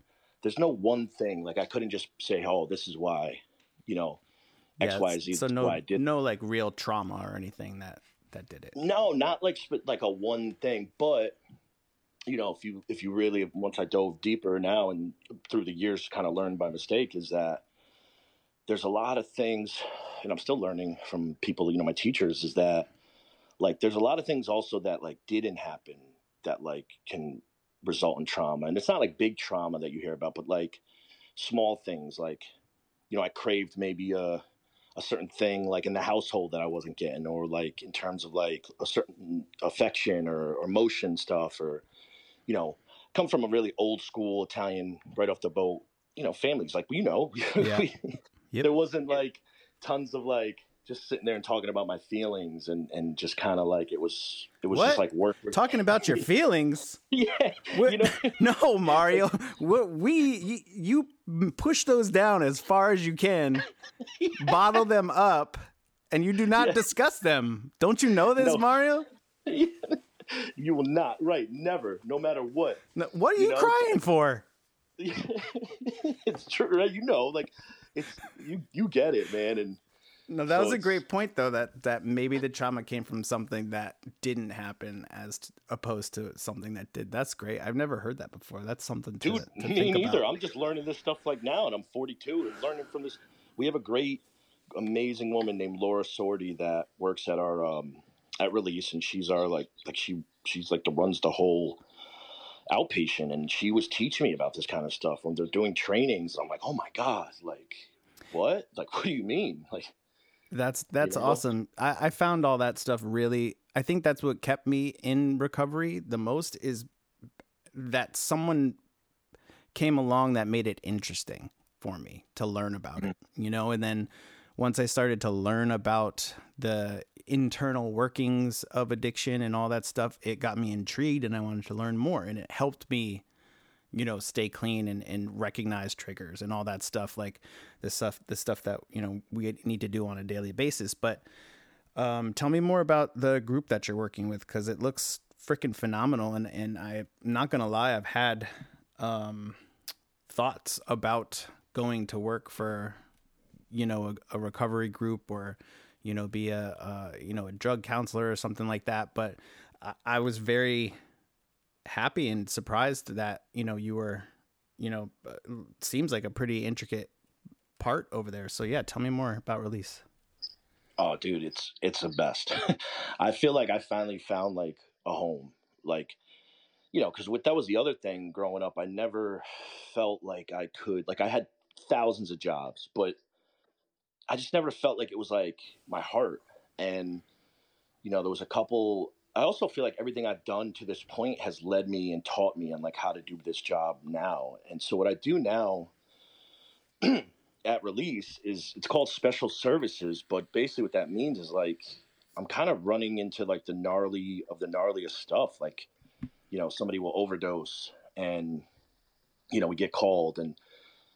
there's no one thing like I couldn't just say, oh, this is why, you know X, Y, Z. So no, I did. no like real trauma or anything that that did it. No, not like like a one thing, but you know, if you if you really once I dove deeper now and through the years, kind of learned by mistake, is that there's a lot of things, and I'm still learning from people. You know, my teachers is that like there's a lot of things also that like didn't happen that like can result in trauma, and it's not like big trauma that you hear about, but like small things like you know I craved maybe a a certain thing like in the household that I wasn't getting, or like in terms of like a certain affection or, or emotion stuff, or you know, come from a really old school Italian right off the boat, you know, families like you know, *laughs* yeah. yep. there wasn't like tons of like just sitting there and talking about my feelings and and just kind of like it was it was what? just like work talking about your *laughs* feelings yeah you know? *laughs* no mario we you push those down as far as you can *laughs* yeah. bottle them up and you do not yeah. discuss them don't you know this no. mario you will not right never no matter what no, what are you, you know? crying for it's true right you know like it's you you get it man and no, that so was a great point though. That that maybe the trauma came from something that didn't happen, as t- opposed to something that did. That's great. I've never heard that before. That's something to, Dude, to me neither. About. I'm just learning this stuff like now, and I'm 42 and learning from this. We have a great, amazing woman named Laura Sordi that works at our um, at release, and she's our like like she she's like the runs the whole outpatient, and she was teaching me about this kind of stuff when they're doing trainings. and I'm like, oh my god, like what? Like what do you mean? Like that's that's awesome. I, I found all that stuff really. I think that's what kept me in recovery the most is that someone came along that made it interesting for me to learn about mm-hmm. it. You know, and then once I started to learn about the internal workings of addiction and all that stuff, it got me intrigued and I wanted to learn more. And it helped me you know stay clean and, and recognize triggers and all that stuff like the stuff the stuff that you know we need to do on a daily basis. But um, tell me more about the group that you're working with because it looks freaking phenomenal. And and i'm not gonna lie i've had um, thoughts about going to work for you know a, a recovery group or you know be a, a, you know a drug counselor or something like that. But I, I was very happy and surprised that you know you were you know uh, seems like a pretty intricate part over there. So yeah tell me more about release. Oh dude it's it's the best. *laughs* I feel like i finally found like a home. Like you know because that was the other thing growing up. I never felt like i could like i had thousands of jobs but i just never felt like it was like my heart. And you know there was a couple I also feel like everything I've done to this point has led me and taught me on like how to do this job now. And so what I do now *clears throat* at release is it's called special services, but basically what that means is like I'm kind of running into like the gnarly of the gnarliest stuff. Like, you know, somebody will overdose and you know, we get called and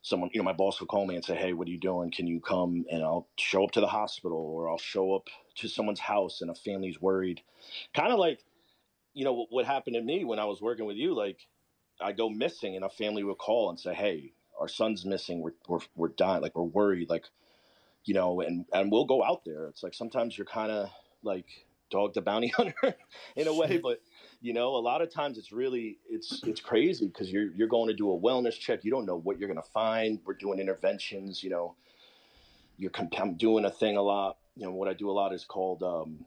someone, you know, my boss will call me and say, Hey, what are you doing? Can you come? And I'll show up to the hospital or I'll show up to someone's house and a family's worried. Kind of like, you know, what happened to me when I was working with you. Like, I go missing and a family will call and say, Hey, our son's missing. We're, we're, we're dying. Like, we're worried. Like, you know, and, and we'll go out there. It's like sometimes you're kind of like dog the bounty *laughs* hunter in a way, but you know a lot of times it's really it's it's crazy because you're you're going to do a wellness check. You don't know what you're going to find. We're doing interventions you know. You're I'm doing a thing a lot. You know what i do a lot is called um,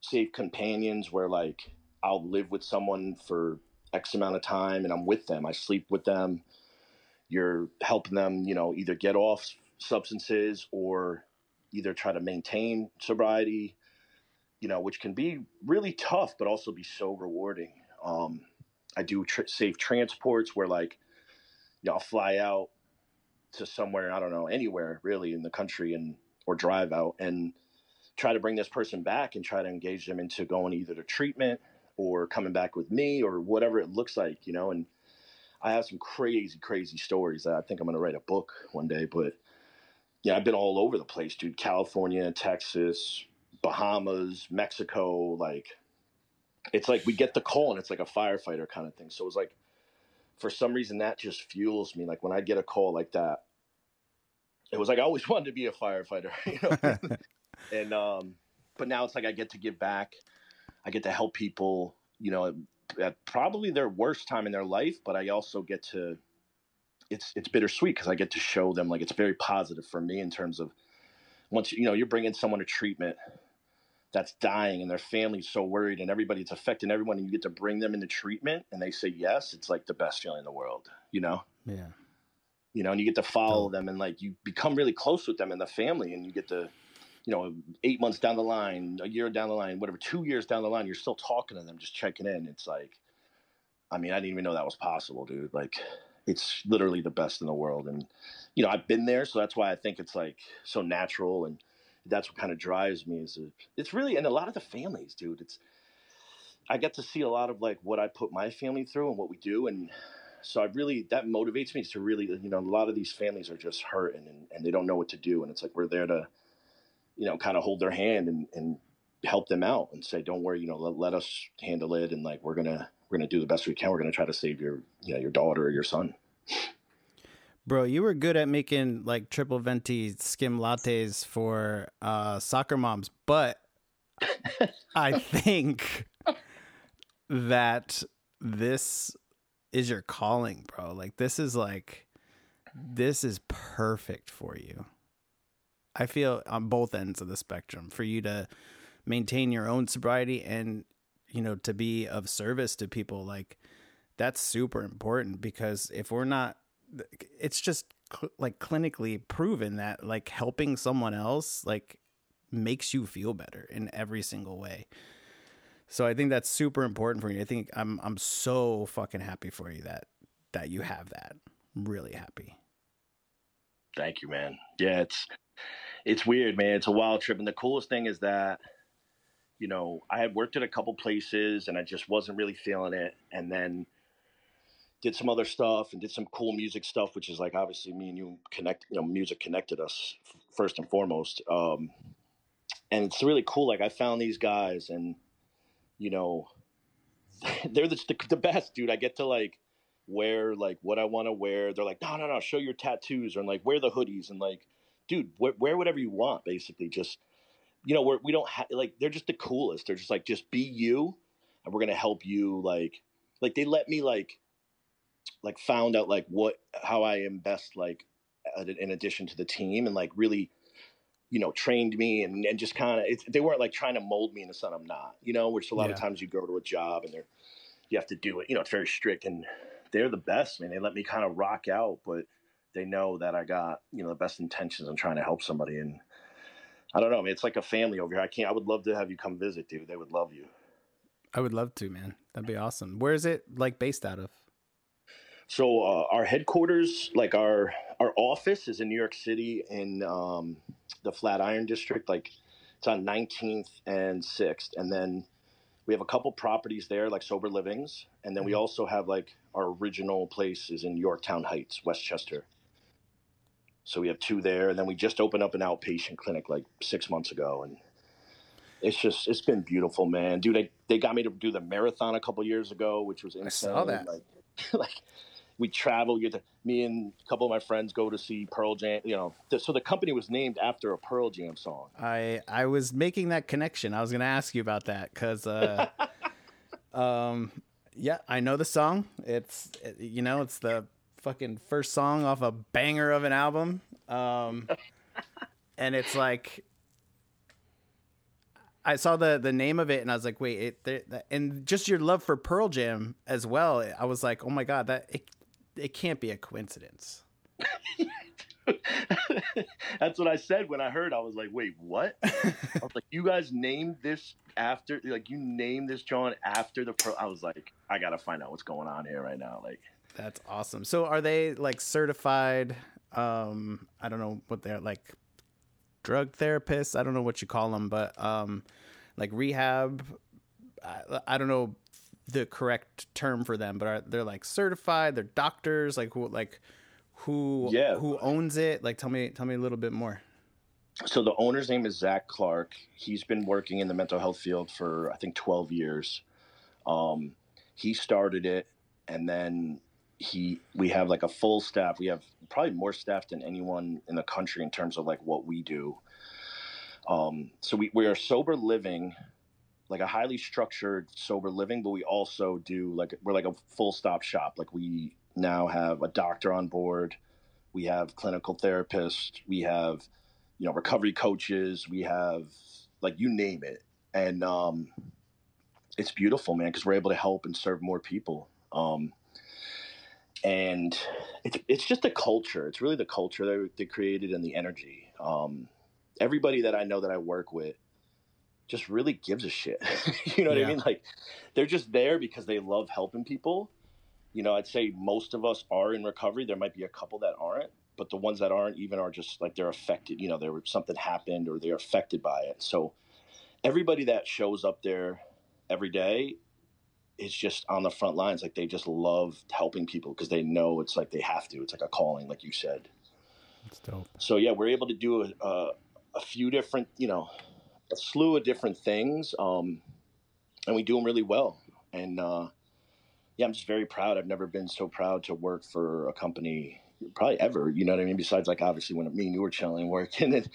safe companions where like i'll live with someone for x amount of time and i'm with them. I sleep with them. You're helping them you know either get off substances or either try to maintain sobriety you know, which can be really tough, but also be so rewarding. Um, I do tr- safe transports where, like, you know, I'll fly out to somewhere I don't know anywhere really in the country and or drive out and try to bring this person back and try to engage them into going either to treatment or coming back with me or whatever it looks like, you know. And I have some crazy, crazy stories that I think I'm going to write a book one day. But yeah, I've been all over the place, dude. California, Texas, Bahamas, Mexico, like it's like we get the call and it's like a firefighter kind of thing. So it's like for some reason that just fuels me. Like when I get a call like that, it was like I always *laughs* wanted to be a firefighter, *laughs* you know. *laughs* and um, but now it's like I get to give back. I get to help people, you know, at probably their worst time in their life, but I also get to it's it's bittersweet because I get to show them like it's very positive for me in terms of once you know you're bringing someone to treatment that's dying and their family's so worried and everybody it's affecting everyone and you get to bring them into treatment and they say yes it's like the best feeling in the world you know? Yeah. You know and you get to follow them and like you become really close with them and the family and you get to you know eight months down the line a year down the line whatever two years down the line you're still talking to them just checking in. It's like i mean i didn't even know that was possible dude. Like it's literally the best in the world and you know i've been there so that's why i think it's like so natural and that's what kind of drives me is uh, it's really and a lot of the families dude it's i get to see a lot of like what i put my family through and what we do and so i really that motivates me to really you know a lot of these families are just hurting and, and they don't know what to do and it's like we're there to you know kind of hold their hand and, and help them out and say don't worry you know let, let us handle it and like we're gonna we're gonna do the best we can. We're gonna try to save your you know your daughter or your son Bro, you were good at making like triple venti skim lattes for uh, soccer moms, but I *laughs* think that this is your calling, bro. Like this is like this is perfect for you. I feel on both ends of the spectrum for you to maintain your own sobriety and you know to be of service to people like that's super important because if we're not it's just cl- like clinically proven that like helping someone else like makes you feel better in every single way. So i think that's super important for you i think i'm i'm so fucking happy for you that that you have that. I'm really happy. Thank you man. Yeah it's it's weird man. It's a wild trip and the coolest thing is that you know i had worked at a couple places and i just wasn't really feeling it and then did some other stuff and did some cool music stuff, which is like obviously me and you connect. You know, music connected us first and foremost. Um, and it's really cool. Like I found these guys, and you know, *laughs* they're the, the best, dude. I get to like wear like what I want to wear. They're like, no, no, no, show your tattoos, or like wear the hoodies, and like, dude, wear, wear whatever you want. Basically, just you know, we're, we don't have like they're just the coolest. They're just like, just be you, and we're gonna help you. Like, like they let me like like found out like what how I am best like in addition to the team and like really you know trained me and, and just kind of they weren't like trying to mold me into something I'm not you know which a lot yeah. of times you go to a job and they're you have to do it you know it's very strict and they're the best man they let me kind of rock out but they know that I got you know the best intentions on trying to help somebody and I don't know man it's like a family over here I can't I would love to have you come visit dude they would love you. I would love to man that'd be awesome. Where is it like based out of so uh, our headquarters, like our our office, is in New York City in um, the Flatiron district. Like it's on 19th and 6th, and then we have a couple properties there, like Sober Livings, and then we mm-hmm. also have like our original place is in Yorktown Heights, Westchester. So we have two there, and then we just opened up an outpatient clinic like six months ago, and it's just it's been beautiful, man. Dude, they, they got me to do the marathon a couple years ago, which was insane. I saw that. Like, *laughs* like we travel. You to, me and a couple of my friends go to see Pearl Jam. You know, th- so the company was named after a Pearl Jam song. I I was making that connection. I was going to ask you about that because, uh, *laughs* um, yeah, I know the song. It's it, you know, it's the fucking first song off a banger of an album. Um, *laughs* and it's like I saw the the name of it and I was like, wait, it, and just your love for Pearl Jam as well. I was like, oh my god, that it, it can't be a coincidence. *laughs* That's what I said when I heard. I was like, "Wait, what?" *laughs* I was like, "You guys named this after, like, you named this John after the pro." I was like, "I gotta find out what's going on here right now." Like, that's awesome. So, are they like certified? Um, I don't know what they're like, drug therapists. I don't know what you call them, but um, like rehab. I, I don't know the correct term for them, but are they're like certified? They're doctors. Like who? Like who? Yeah. Who owns it? Like tell me, tell me a little bit more. So the owner's name is Zach Clark. He's been working in the mental health field for I think twelve years. Um, he started it, and then he we have like a full staff. We have probably more staff than anyone in the country in terms of like what we do. Um, so we, we are sober living like a highly structured sober living, but we also do like we're like a full stop shop. Like we now have a doctor on board, we have clinical therapists, we have you know recovery coaches, we have like you name it, and um, it's beautiful, man, because we're able to help and serve more people. Um, and it's it's just the culture. It's really the culture that they created and the energy. Um, everybody that I know that I work with just really gives a shit. *laughs* you know what yeah. I mean? Like they're just there because they love helping people. You know, I'd say most of us are in recovery. There might be a couple that aren't, but the ones that aren't even are just like they're affected. You know, there something happened or they're affected by it. So everybody that shows up there every day is just on the front lines. Like they just love helping people because they know it's like they have to. It's like a calling, like you said. That's dope. So yeah, we're able to do a, a, a few different, you know, a slew of different things, um, and we do them really well. And uh, yeah, I'm just very proud. I've never been so proud to work for a company probably ever. You know what I mean? Besides, like obviously when me and you were chilling *laughs* working, and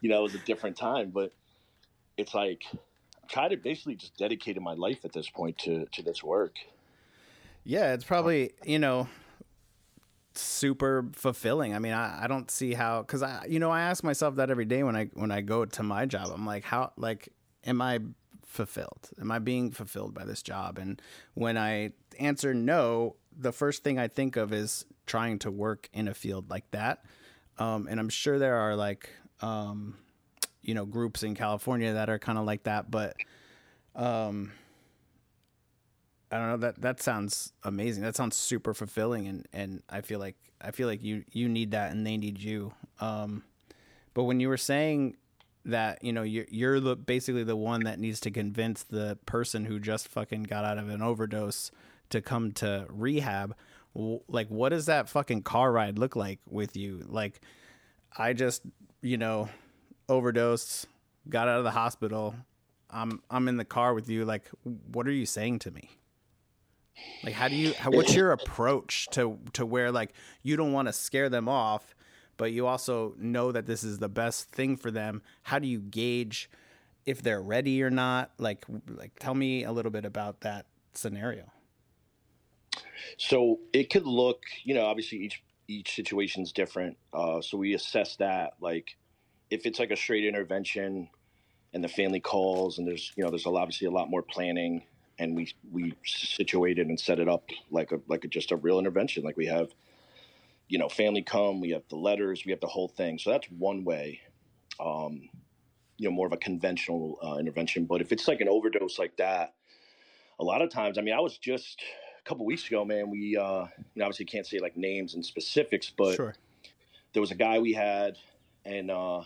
you know it was a different time. But it's like I try to basically just dedicated my life at this point to to this work. Yeah, it's probably you know super fulfilling. I mean, I, I don't see how because I you know I ask myself that every day when I when I go to my job. I'm like, how like am I fulfilled? Am I being fulfilled by this job? And when I answer no, the first thing I think of is trying to work in a field like that. Um, and I'm sure there are like, um, you know, groups in California that are kind of like that, but, um, I don't know that that sounds amazing. That sounds super fulfilling, and and I feel like I feel like you you need that, and they need you. Um, but when you were saying that, you know, you're you're the basically the one that needs to convince the person who just fucking got out of an overdose to come to rehab. Like, what does that fucking car ride look like with you? Like, I just, you know, overdosed, got out of the hospital. I'm I'm in the car with you. Like, what are you saying to me? Like, how do you? How, what's your approach to to where like you don't want to scare them off, but you also know that this is the best thing for them. How do you gauge if they're ready or not? Like, like tell me a little bit about that scenario. So it could look, you know, obviously each each situation is different. Uh, so we assess that, like, if it's like a straight intervention, and the family calls, and there's, you know, there's obviously a lot more planning, and we we situated and set it up like a like a, just a real intervention. Like we have, you know, family come, we have the letters, we have the whole thing. So that's one way. Um, you know, more of a conventional uh, intervention. But if it's like an overdose like that, a lot of times, I mean, I was just a couple weeks ago, man, we uh, you know obviously can't say like names and specifics, but sure. there was a guy we had, and uh,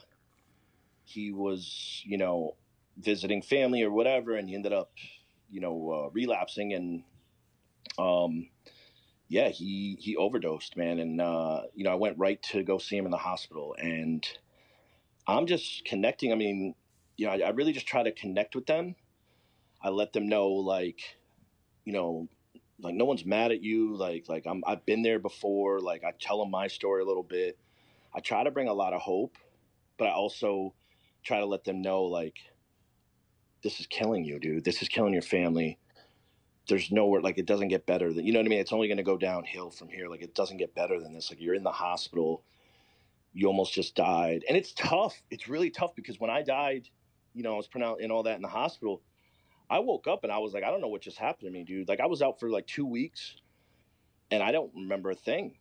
he was you know visiting family or whatever, and he ended up you know uh, relapsing, and um, yeah, he he overdosed, man, and uh, you know I went right to go see him in the hospital, and I'm just connecting. I mean, you know, I, I really just try to connect with them. I let them know like you know like no one's mad at you like like I'm I've been there before like I tell them my story a little bit I try to bring a lot of hope but I also try to let them know like this is killing you dude this is killing your family there's nowhere like it doesn't get better than you know what I mean it's only going to go downhill from here like it doesn't get better than this like you're in the hospital you almost just died and it's tough it's really tough because when I died you know I was pronounced and all that in the hospital I woke up and I was like, I don't know what just happened to me, dude. Like I was out for like two weeks and I don't remember a thing,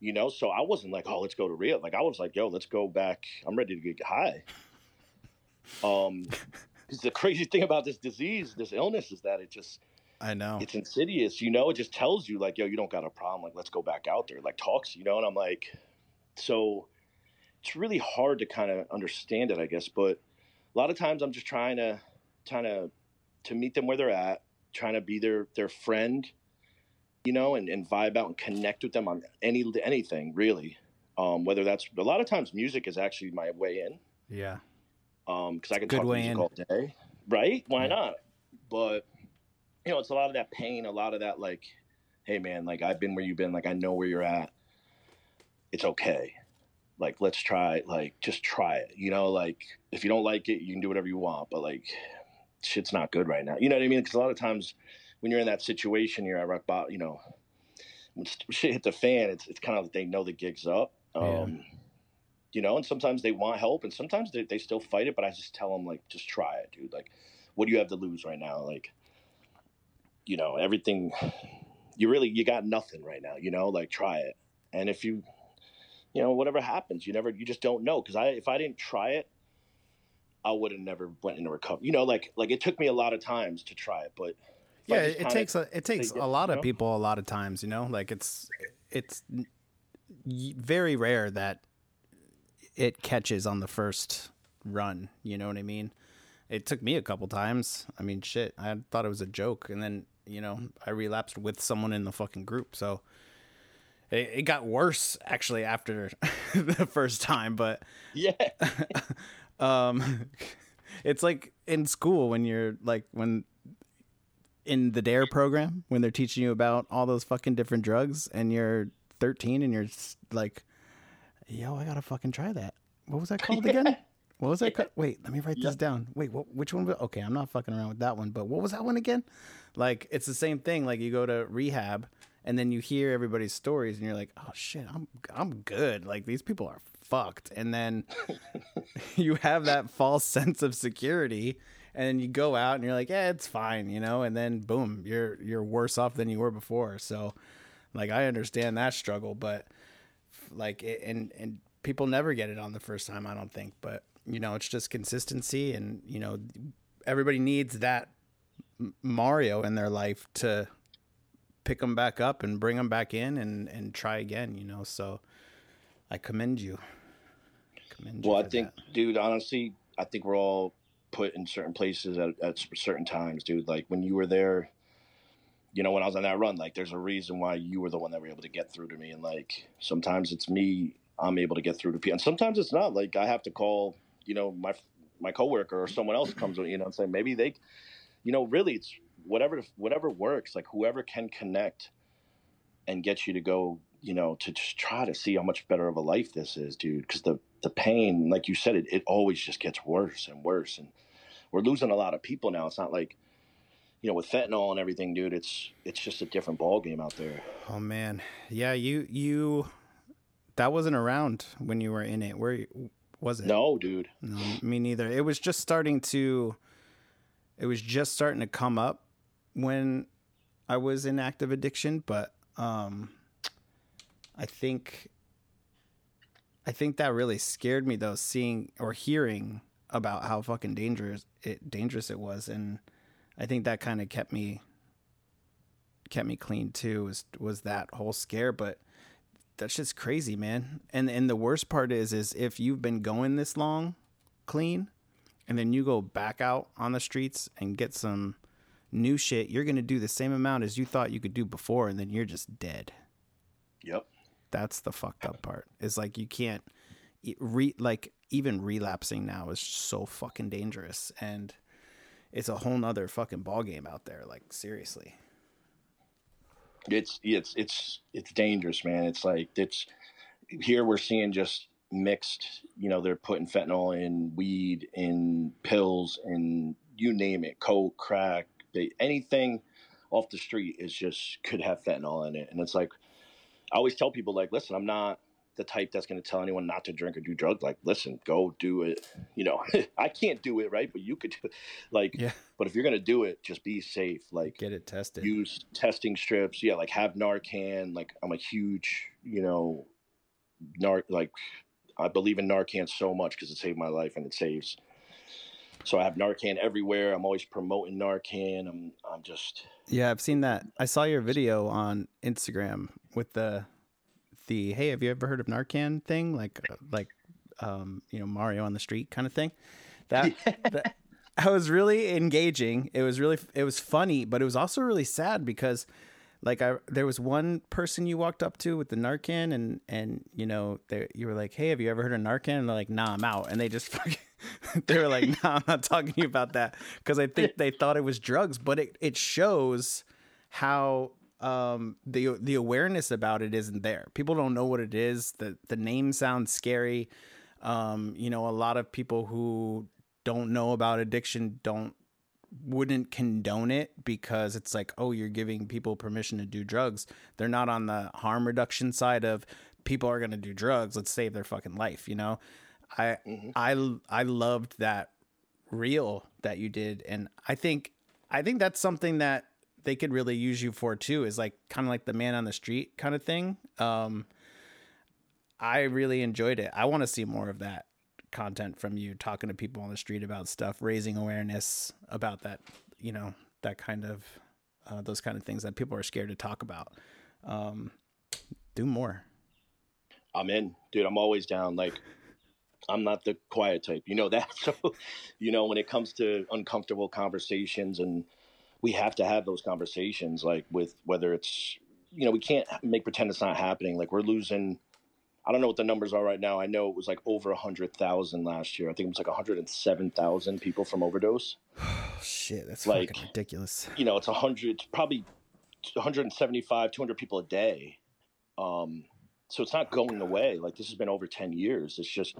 you know? So I wasn't like, oh, let's go to Rio. Like I was like, yo, let's go back. I'm ready to get high. Um, the crazy thing about this disease, this illness is that it just, I know it's insidious, you know, it just tells you like, yo, you don't got a problem. Like, let's go back out there. Like talks, you know? And I'm like, so it's really hard to kind of understand it, I guess. But a lot of times I'm just trying to kind of to meet them where they're at, trying to be their their friend, you know, and, and vibe out and connect with them on any anything really. Um, whether that's a lot of times music is actually my way in. Yeah. Um, because I can Good talk music in. all day, right? Why yeah. not? But you know, it's a lot of that pain, a lot of that like, hey man, like I've been where you've been, like I know where you're at. It's okay. Like let's try, like just try it. You know, like if you don't like it, you can do whatever you want, but like shit's not good right now. You know what I mean? Because a lot of times when you're in that situation, you're at rock bottom. You know, when shit hit the fan, it's it's kind of like they know the gig's up. Um, yeah. You know, and sometimes they want help, and sometimes they, they still fight it. But I just tell them like, just try it, dude. Like, what do you have to lose right now? Like, you know, everything. You really you got nothing right now. You know, like try it, and if you, you know, whatever happens, you never you just don't know. Because I if I didn't try it, I would have never went into recovery. You know, like like it took me a lot of times to try it, but yeah, it takes a it takes a lot of know? people a lot of times. You know, like it's it's very rare that it catches on the first run. You know what I mean? It took me a couple times. I mean, shit, I thought it was a joke, and then you know I relapsed with someone in the fucking group. So it, it got worse actually after *laughs* the first time, but yeah. *laughs* Um, it's like in school when you're like when in the Dare program when they're teaching you about all those fucking different drugs and you're 13 and you're like, yo, I gotta fucking try that. What was that *laughs* called again? What was that? Wait, let me write this down. Wait, what, which one? Okay, I'm not fucking around with that one. But what was that one again? Like, it's the same thing. Like, you go to rehab and then you hear everybody's stories and you're like oh shit i'm i'm good like these people are fucked and then *laughs* you have that false sense of security and then you go out and you're like yeah it's fine you know and then boom you're you're worse off than you were before so like i understand that struggle but like it, and and people never get it on the first time i don't think but you know it's just consistency and you know everybody needs that mario in their life to pick them back up and bring them back in and and try again you know so i commend you commend well you i think that. dude honestly i think we're all put in certain places at, at certain times dude like when you were there you know when i was on that run like there's a reason why you were the one that were able to get through to me and like sometimes it's me i'm able to get through to people and sometimes it's not like i have to call you know my my coworker or someone else comes you know and say maybe they you know really it's whatever whatever works like whoever can connect and get you to go you know to just try to see how much better of a life this is dude because the the pain like you said it, it always just gets worse and worse and we're losing a lot of people now. It's not like you know with fentanyl and everything dude it's it's just a different ball game out there oh man yeah you you that wasn't around when you were in it where was it? No, dude. No, me neither. It was just starting to. It was just starting to come up when I was in active addiction, but um, I think. I think that really scared me though, seeing or hearing about how fucking dangerous it dangerous it was, and I think that kind of kept me kept me clean too. Was was that whole scare, but that's just crazy, man. And and the worst part is is if you've been going this long clean and then you go back out on the streets and get some new shit, you're going to do the same amount as you thought you could do before and then you're just dead. Yep. That's the fucked up part. Is like you can't re like even relapsing now is so fucking dangerous and it's a whole nother fucking ball game out there like seriously it's it's it's it's dangerous, man. It's like it's here we're seeing just mixed. You know, they're putting fentanyl in weed, in pills, and you name it, coke, crack, they, anything off the street is just could have fentanyl in it. And it's like I always tell people, like, listen, I'm not the type that's going to tell anyone not to drink or do drugs. Like, listen, go do it. You know, *laughs* I can't do it, right? But you could, do it. like, yeah. But if you're going to do it, just be safe. Like, get it tested. Use testing strips. Yeah, like have Narcan. Like, I'm a huge, you know, Nar like I believe in Narcan so much because it saved my life and it saves. So I have Narcan everywhere. I'm always promoting Narcan. I'm I'm just Yeah, I've seen that. I saw your video on Instagram with the the hey, have you ever heard of Narcan thing? Like uh, like um, you know, Mario on the street kind of thing. That, *laughs* that I was really engaging. It was really it was funny, but it was also really sad because like I there was one person you walked up to with the Narcan and and you know they, you were like, "Hey, have you ever heard of Narcan?" And they're like, "Nah, I'm out." And they just *laughs* they were like, "Nah, I'm not talking to you about that" because I think *laughs* they thought it was drugs, but it it shows how um, the the awareness about it isn't there. People don't know what it is. the The name sounds scary. Um, you know, a lot of people who don't know about addiction don't wouldn't condone it because it's like, oh, you're giving people permission to do drugs. They're not on the harm reduction side of people are going to do drugs. Let's save their fucking life. You know, I mm-hmm. I I loved that reel that you did, and I think I think that's something that they could really use you for too is like kind of like the man on the street kind of thing. Um, I really enjoyed it. I want to see more of that content from you talking to people on the street about stuff, raising awareness about that, you know, that kind of uh, those kind of things that people are scared to talk about. Um, do more. I'm in, dude. I'm always down. Like, I'm not the quiet type, you know that. *laughs* So, you know, when it comes to uncomfortable conversations and we have to have those conversations like with whether it's you know we can't make pretend it's not happening. Like we're losing i don't know what the numbers are right now. I know it was like over 100000 last year. I think it was like 107000 people from overdose. *sighs* Shit that's like ridiculous. you know it's 100 it's probably 175 200 people a day. Um so it's not going away. Like this has been over 10 years. It's just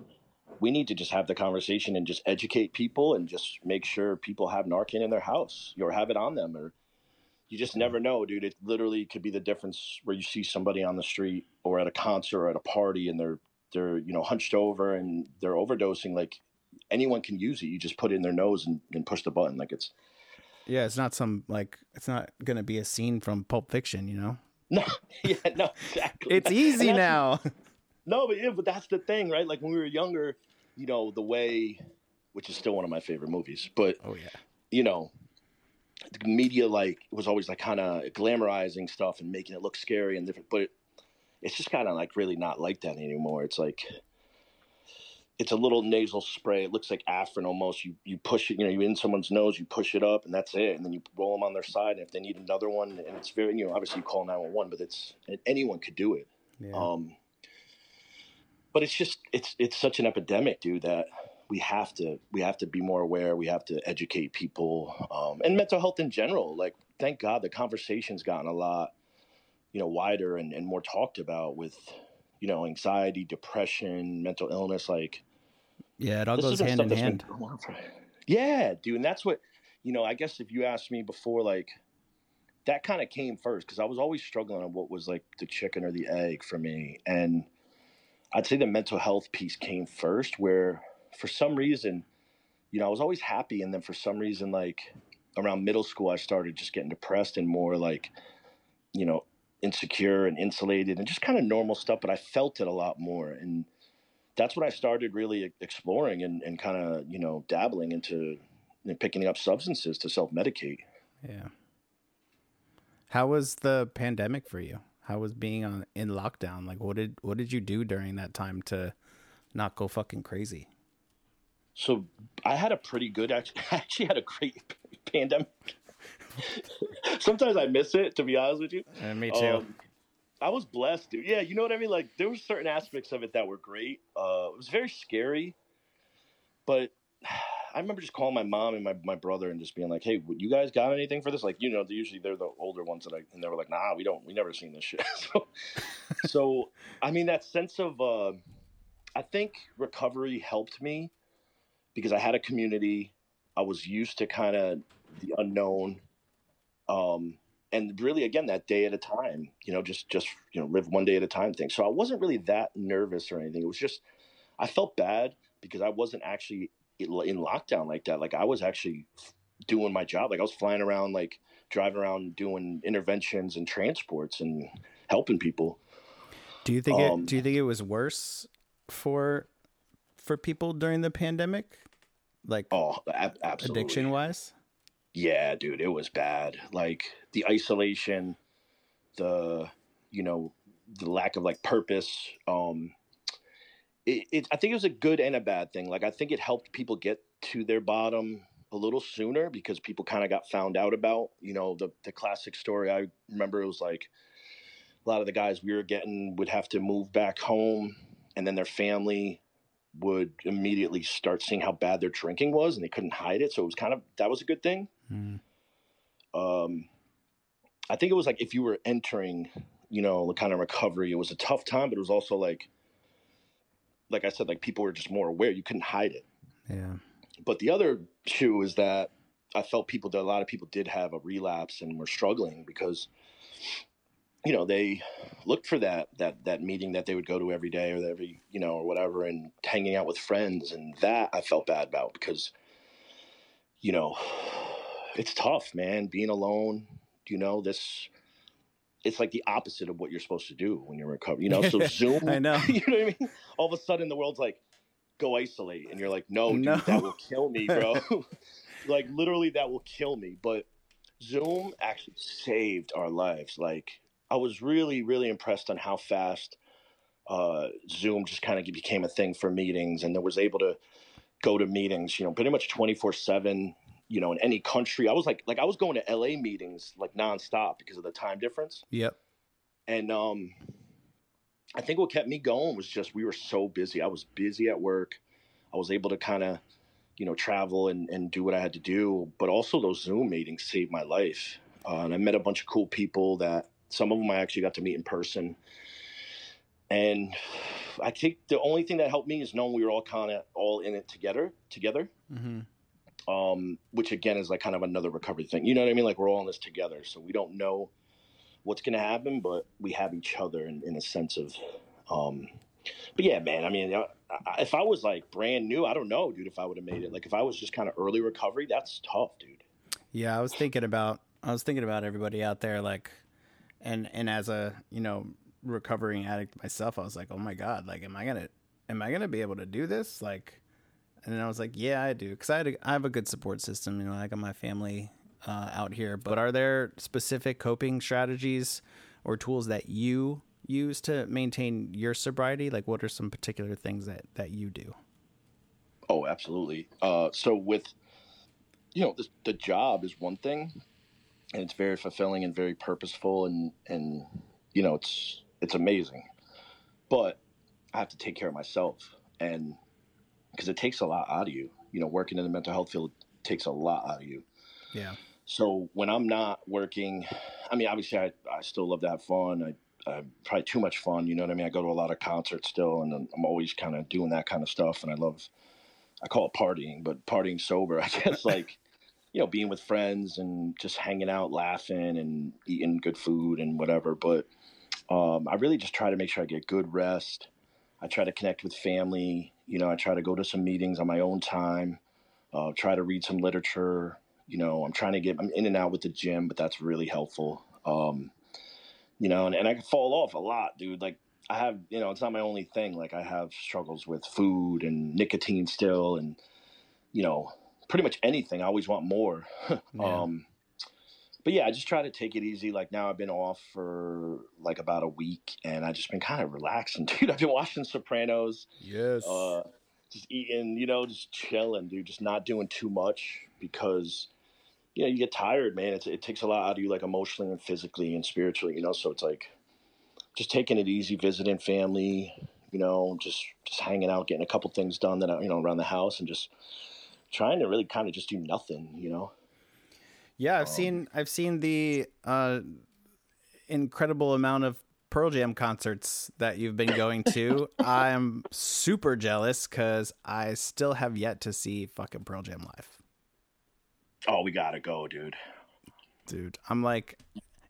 we need to just have the conversation and just educate people and just make sure people have Narcan in their house or have it on them or you just never know, dude. It literally could be the difference where you see somebody on the street or at a concert or at a party and they're they're you know hunched over and they're overdosing. Like anyone can use it. You just put it in their nose and, and push the button. Like it's Yeah, it's not some like it's not gonna be a scene from Pulp Fiction, you know. *laughs* no, yeah, no, exactly. It's *laughs* easy now. *laughs* No, but yeah, but that's the thing, right? Like when we were younger, you know, the way, which is still one of my favorite movies, but Oh yeah. you know, the media like was always like kind of glamorizing stuff and making it look scary and different, but it, it's just kind of like really not like that anymore. It's like it's a little nasal spray. It looks like Afrin almost. You you push it, you know, you in someone's nose, you push it up, and that's it. And then you roll them on their side. And if they need another one, and it's very, you know, obviously you call nine one one, but it's anyone could do it. Yeah. Um, but it's just it's it's such an epidemic, dude, that we have to we have to be more aware. We have to educate people um, and mental health in general. Like, thank God the conversation's gotten a lot, you know, wider and, and more talked about with, you know, anxiety, depression, mental illness. Like, yeah, it all goes hand in hand. going on for- Yeah, dude, and that's what you know. I guess if you asked me before, like that kind of came first because I was always struggling on what was like the chicken or the egg for me, and I'd say the mental health piece came first. Where for some reason, you know, I was always happy, and then for some reason, like around middle school, I started just getting depressed and more like, you know, insecure and insulated and just kind of normal stuff. But I felt it a lot more, and that's when I started really exploring and, and kind of, you know, dabbling into know, picking up substances to self medicate. Yeah. How was the pandemic for you? How was being on in lockdown? Like what did what did you do during that time to not go fucking crazy? So I had a pretty good, actually, *laughs* I actually had a great *laughs* pandemic. *laughs* Sometimes I miss it, to be honest with you. And me Um, I was blessed, dude. Yeah, you know what I mean? Like there were certain aspects of it that were great. Uh, it was very scary, but *sighs* I remember just calling my mom and my, my brother and just being like, "Hey, you guys got anything for this?" Like, you know, they usually they're the older ones that I and they were like, "Nah, we don't. We never seen this shit." *laughs* so, so I mean, that sense of uh, I think recovery helped me because I had a community. I was used to kind of the unknown. Um, and really again that day at a time you know just just you know live one day at a time thing so i wasn't really that nervous or anything it was just i felt bad because i wasn't actually in in lockdown like that like i was actually doing my job like i was flying around like driving around doing interventions and transports and helping people Do you think um, it do you think it was worse for for people during the pandemic? Like oh ab- absolutely addiction wise? Yeah, dude, it was bad. Like the isolation, the you know, the lack of like purpose. Um, it, it I think it was a good and a bad thing. Like I think it helped people get to their bottom a little sooner because people kind of got found out about. You know, the the classic story. I remember it was like a lot of the guys we were getting would have to move back home, and then their family would immediately start seeing how bad their drinking was and they couldn't hide it so it was kind of that was a good thing Mm. um, I think it was like if you were entering, you know, the kind of recovery, it was a tough time, but it was also like, like I said, like people were just more aware. You couldn't hide it. Yeah. But the other shoe is that I felt people, that a lot of people did have a relapse and were struggling because, you know, they looked for that that that meeting that they would go to every day or every you know or whatever, and hanging out with friends, and that I felt bad about because, you know, it's tough, man, being alone. You know, this it's like the opposite of what you're supposed to do when you're recovering. You *laughs* know, so Zoom. I know. *laughs* you know what I mean? All of a sudden, the world's like, go isolate, and you're like, no, dude, No. that will kill me, bro. *laughs* like literally, that will kill me. But Zoom actually saved our lives. Like I was really, really impressed on how fast uh, Zoom just kind of became a thing for meetings, and then was able to go to meetings. You know, pretty much twenty four seven. You know, in any country, I was like, like I was going to LA meetings like nonstop because of the time difference. Yep. And um, I think what kept me going was just we were so busy. I was busy at work. I was able to kind of, you know, travel and, and do what I had to do. But also those Zoom meetings saved my life. Uh, and I met a bunch of cool people that some of them I actually got to meet in person. And I think the only thing that helped me is knowing we were all kind of all in it together. Together. hmm um, which again is like kind of another recovery thing. You know what I mean? Like we're all in this together, so we don't know what's going to happen, but we have each other in, in a sense of. Um, but yeah, man. I mean, if I was like brand new, I don't know, dude. If I would have made it, like if I was just kind of early recovery, that's tough, dude. Yeah, I was thinking about I was thinking about everybody out there, like, and and as a you know recovering addict myself, I was like, oh my god, like, am I gonna am I gonna be able to do this? Like, and then I was like, yeah, I do, because I had a, I have a good support system. You know, I got my family uh, out here. But are there specific coping strategies or tools that you use to maintain your sobriety? Like, what are some particular things that that you do? Oh, absolutely. Uh, so with you know the, the job is one thing, and it's very fulfilling and very purposeful, and and you know it's it's amazing. But I have to take care of myself, and because it takes a lot out of you. You know, working in the mental health field takes a lot out of you. Yeah. So when I'm not working, I mean, obviously I, I still love to have fun. I, I probably too much fun. You know what I mean? I go to a lot of concerts still, and I'm always kind of doing that kind of stuff. And I love, I call it partying, but partying sober. *laughs* I guess like, you know, being with friends and just hanging out, laughing, and eating good food and whatever. But um, I really just try to make sure I get good rest. I try to connect with family. You know, I try to go to some meetings on my own time. Uh, try to read some literature you know, I'm trying to get, I'm in and out with the gym, but that's really helpful. Um, you know, and, and I can fall off a lot, dude. Like I have, you know, it's not my only thing. Like I have struggles with food and nicotine still, and you know, pretty much anything. I always want more. *laughs* yeah. Um, but yeah, I just try to take it easy. Like now, I've been off for like about a week, and I just been kind of relaxing, *laughs* dude. I've been watching Sopranos. Yes. Uh, just eating, you know, just chilling, dude. Just not doing too much because you know, you get tired, man. It's, it takes a lot out of you, like emotionally and physically and spiritually, you know. So it's like just taking it easy, visiting family, you know, just just hanging out, getting a couple things done that you know around the house, and just trying to really kind of just do nothing, you know. Yeah, I've um, seen I've seen the uh, incredible amount of Pearl Jam concerts that you've been going to. *laughs* I'm super jealous because I still have yet to see fucking Pearl Jam live. Oh, we gotta go, dude. Dude, I'm like,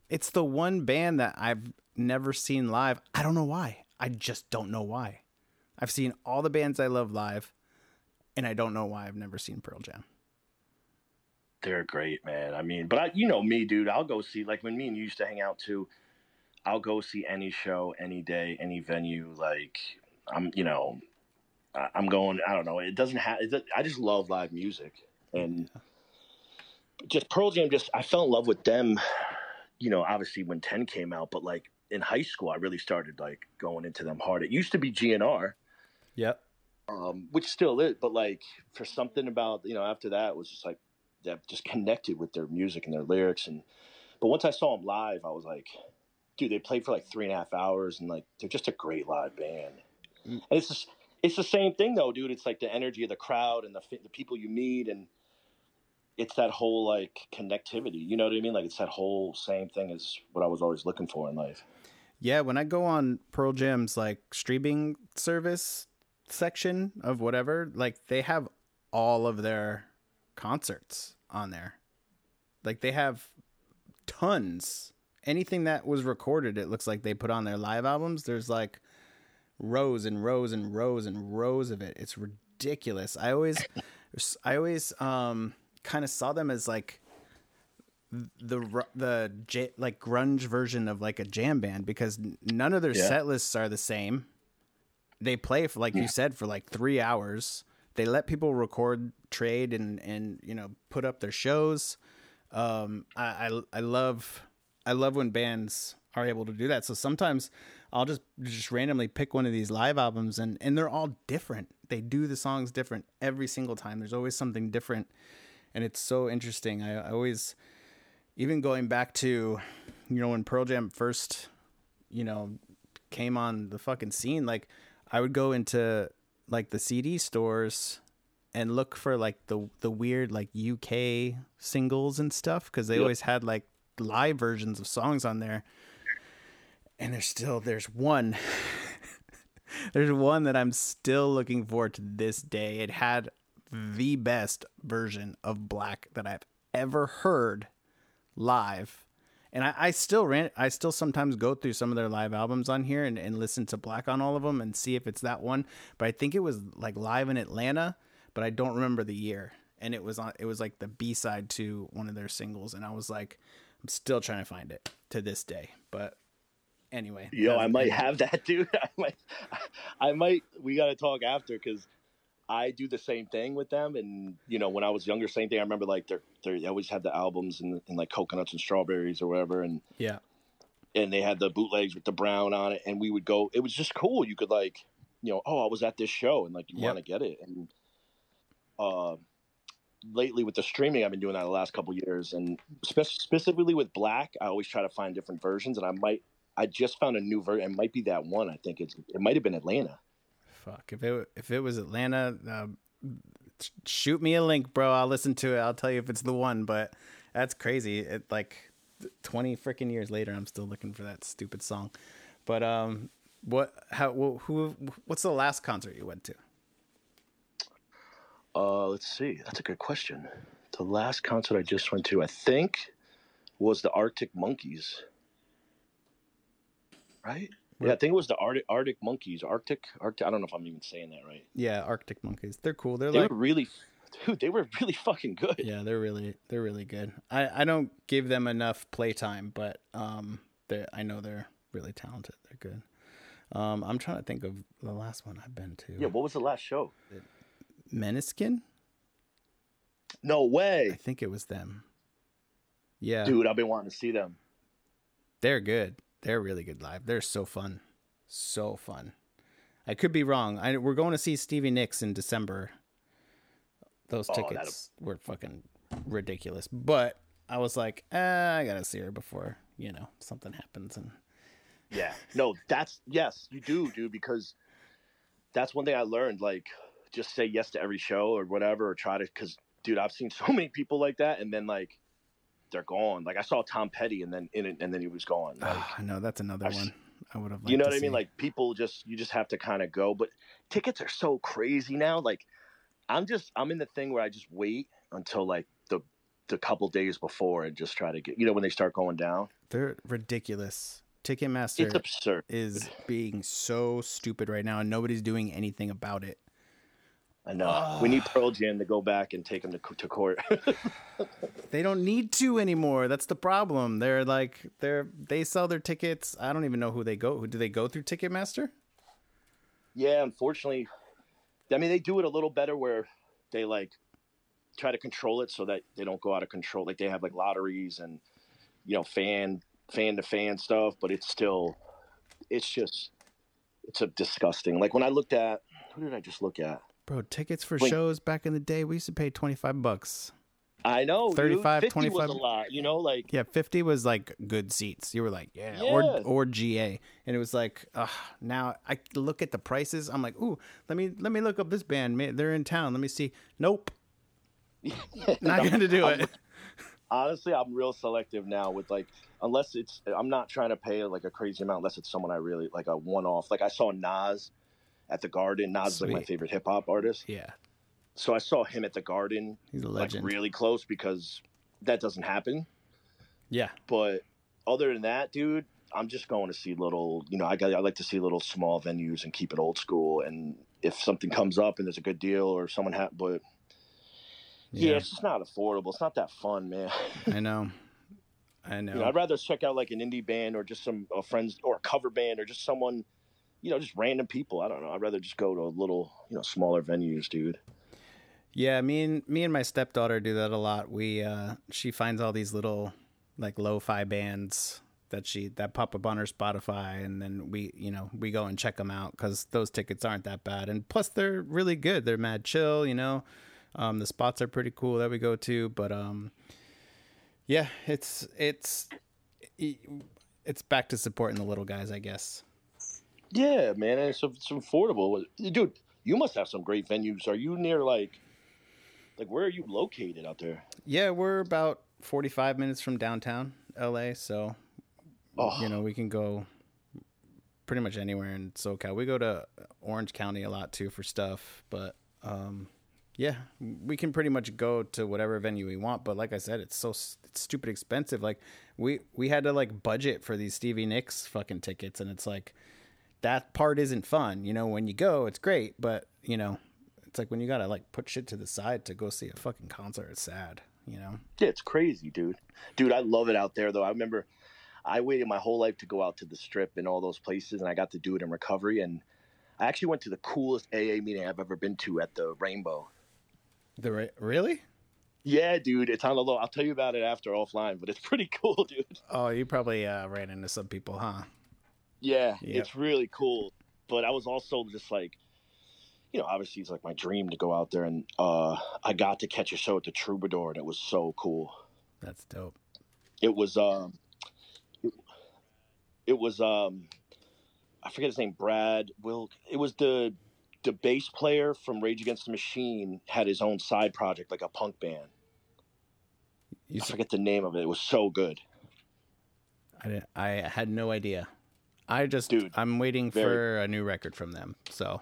it's the one band that I've never seen live. I don't know why. I just don't know why. I've seen all the bands I love live, and I don't know why I've never seen Pearl Jam. They're great, man. I mean, but I, you know me, dude. I'll go see like when me and you used to hang out too. I'll go see any show, any day, any venue. Like I'm, you know, I'm going. I don't know. It doesn't have. I just love live music, and just Pearl Jam. Just I fell in love with them. You know, obviously when Ten came out, but like in high school, I really started like going into them hard. It used to be GNR. Yep. Um, which still is, but like for something about you know after that it was just like that just connected with their music and their lyrics and but once I saw them live, I was like, dude, they played for like three and a half hours and like they're just a great live band. Mm. And it's just it's the same thing though, dude. It's like the energy of the crowd and the the people you meet and it's that whole like connectivity. You know what I mean? Like it's that whole same thing as what I was always looking for in life. Yeah, when I go on Pearl Jam's like streaming service section of whatever, like they have all of their concerts on there. Like they have tons. Anything that was recorded, it looks like they put on their live albums. There's like rows and rows and rows and rows of it. It's ridiculous. I always I always um kind of saw them as like the the j- like grunge version of like a jam band because none of their yeah. set lists are the same. They play for like yeah. you said for like 3 hours. They let people record, trade and and you know, put up their shows. Um I I, I love I love when bands are able to do that. So sometimes I'll just just randomly pick one of these live albums and and they're all different. They do the songs different every single time. There's always something different and it's so interesting. I, I always, even going back to, you know, when Pearl Jam first, you know, came on the fucking scene, like I would go into like the CD stores and look for like the the weird like UK singles and stuff because they yep. always had like live versions of songs on there. And there's still there's one *laughs* there's one that I'm still looking for to this day. It had the best version of Black that I've ever heard live. And I, I still ran I still sometimes go through some of their live albums on here and, and listen to Black on all of them and see if it's that one. But I think it was like live in Atlanta, but I don't remember the year. And it was on it was like the B side to one of their singles, and I was like, I'm still trying to find it to this day. But anyway, Yo, I might have that, *laughs* dude. I might, I might. We got to talk after because I do the same thing with them. And you know, when I was younger, same thing. I remember like they're, they're they always had the albums and, and like coconuts and strawberries or whatever, and yeah, and they had the bootlegs with the brown on it. And we would go. It was just cool. You could like, you know, oh, I was at this show, and like you Yep. want to get it. And uh, lately with the streaming, I've been doing that the last couple years, and spe- specifically with Black, I always try to find different versions. And I might. I just found a new version. It might be that one. I think it's. It might have been Atlanta. Fuck. If it if it was Atlanta, uh, shoot me a link, bro. I'll listen to it. I'll tell you if it's the one. But that's crazy. It like twenty freaking years later, I'm still looking for that stupid song. But um, what? How? Who? who what's the last concert you went to? Uh, let's see. That's a good question. The last concert I just went to, I think, was the Arctic Monkeys. Right? Yeah, I think it was the Arctic Arctic Monkeys. Arctic, Arctic. I don't know if I'm even saying that right. Yeah, Arctic Monkeys. They're cool. They're They like were really, dude. They were *laughs* really fucking good. yeah, they're really they're really good. I I don't give them enough playtime, but um, they I know they're really talented. They're good. Um, I'm trying to think of the last one I've been to. Yeah. What was the last show? Måneskin. No way. I think it was them. Yeah, dude. I've been wanting to see them. they're good. They're really good live. They're so fun, so fun. I could be wrong. I, we're going to see Stevie Nicks in December. Those Oh, tickets were fucking ridiculous, but I was like, eh, I gotta see her before you know something happens. And Yeah. No, that's yes, you do, dude, because that's one thing I learned. Like, just say yes to every show or whatever, or try to. Because, dude, I've seen so *laughs* many people like that, and then like they're gone. Like I saw Tom Petty, and then in it, and then he was gone. Like, I know that's another I've one. I would have. you know what I mean? Like people just you just have to kind of go. But tickets are so crazy now. Like I'm just I'm in the thing where I just wait until like the the couple days before and just try to get you know when they start going down. they're ridiculous. Ticketmaster It's absurd. is being so stupid right now, and nobody's doing anything about it. I know. Ah. we need Pearl Jam to go back and take them to, to court. *laughs* They don't need to anymore. That's the problem. They're like they're they sell their tickets. I don't even know who they go. Who do they go through Ticketmaster? yeah, unfortunately, I mean they do it a little better where they like try to control it so that they don't go out of control. Like they have like lotteries and you know fan fan to fan stuff, but it's still it's just it's a disgusting. Like when I looked at who did I just look at? Bro, tickets for Wait. shows back in the day, we used to pay 25 bucks. I know, dude. 35, 50 25. was a lot. You know, like Yeah, 50 was like good seats. You were like, yeah, or Yeah. or GA. And it was like, ugh, now I look at the prices. I'm like, "Ooh, let me let me look up this band. They're in town. Let me see." Nope. *laughs* Not going to do it. honestly, I'm real selective now with like unless it's I'm not trying to pay like a crazy amount unless it's someone I really like a one off. Like I saw Nas at the Garden. Nas is like my favorite hip hop artist. Yeah. So I saw him at the Garden He's a like really close because that doesn't happen. Yeah. But other than that, dude, I'm just going to see little. You know, I got I like to see little small venues and keep it old school. And if something comes up and there's a good deal or someone ha but yeah. Yeah. it's just not affordable. It's not that fun, man. *laughs* I know. I know. You know, I'd rather check out like an indie band or just some uh, friends or a cover band or just someone, you know, just random people. I don't know. I'd rather just go to a little, you know, smaller venues, dude. Yeah, me and me and my stepdaughter do that a lot. We uh she finds all these little like lo-fi bands that she that pop up on her Spotify and then we, you know, we go and check them out cuz those tickets aren't that bad and plus they're really good. They're mad chill, you know. Um the spots are pretty cool that we go to, but um yeah, it's it's it's back to supporting the little guys, I guess. Yeah, man, and it's, it's affordable, dude. You must have some great venues. Are you near like, like where are you located out there? Yeah, we're about 45 minutes from downtown LA, so Oh, you know, we can go pretty much anywhere in SoCal. We go to Orange County a lot too for stuff, but um, Yeah, we can pretty much go to whatever venue we want, but like I said, it's so it's stupid expensive. Like we we had to like budget for these Stevie Nicks fucking tickets, and it's like that part isn't fun. You know, when you go, it's great, but you know, it's like when you gotta like put shit to the side to go see a fucking concert. It's sad. You know. Yeah, it's crazy, dude. Dude, I love it out there though. I remember I waited my whole life to go out to the strip and all those places and I got to do it in recovery and I actually went to the coolest AA meeting I've ever been to at the Rainbow. The re- really? Yeah, dude, it's on the low. I'll tell you about it after offline, but it's pretty *laughs* cool, dude. Oh, you probably uh, ran into some people, huh? Yeah, Yep. it's really cool. But I was also just like, you know, obviously it's like my dream to go out there, and uh, I got to catch a show at the Troubadour, and it was so cool. That's dope. It was, um, it, it was, um, I forget his name, Brad. Will it was the the bass player from Rage Against the Machine had his own side project, like a punk band. You, I forget the name of it. It was so good. I, didn't- I had no idea. I just, Dude, I'm waiting very- for a new record from them. So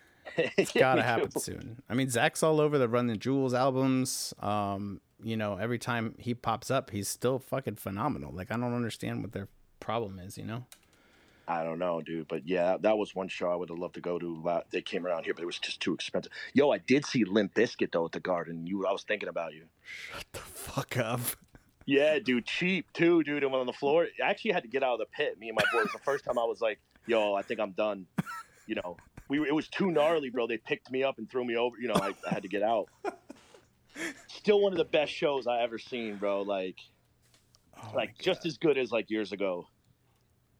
*laughs* it's gotta happen soon. I mean, Zach's all over the Run the Jewels albums. Um, you know, every time he pops up, he's still fucking phenomenal. Like, I don't understand what their problem is. You know? I don't know, dude, but yeah, that was one show I would have loved to go to. They came around here, but it was just too expensive. Yo, I did see Limp Bizkit though at the Garden. You, I was thinking about you. Shut the fuck up. Yeah, dude, cheap too, dude. And went on the floor. I actually had to get out of the pit. Me and my boy. Was the first time I was like, "Yo, I think I'm done." You know, we it was too gnarly, bro. They picked me up and threw me over. You know, I, I had to get out. Still one of the best shows I ever seen, bro. Like, Oh like just as good as like years ago.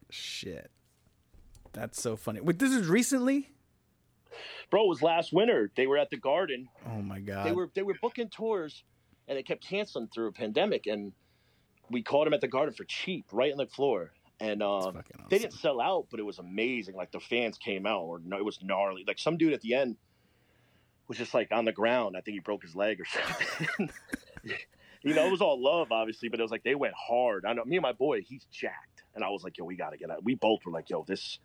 Shit. That's so funny. Wait, this is recently? Bro, it was last winter. They were at the Garden. Oh my god. they were they were booking tours and they kept canceling through a pandemic and we caught them at the garden for cheap right on the floor. And um, fucking they didn't sell out but it was amazing like the fans came out or no, it was gnarly. Like some dude at the end was just like on the ground. I think he broke his leg or *laughs* something. You know it was all love obviously but it was like they went hard. I know me and my boy he's jacked. And i was like yo we gotta get out. We both were like yo this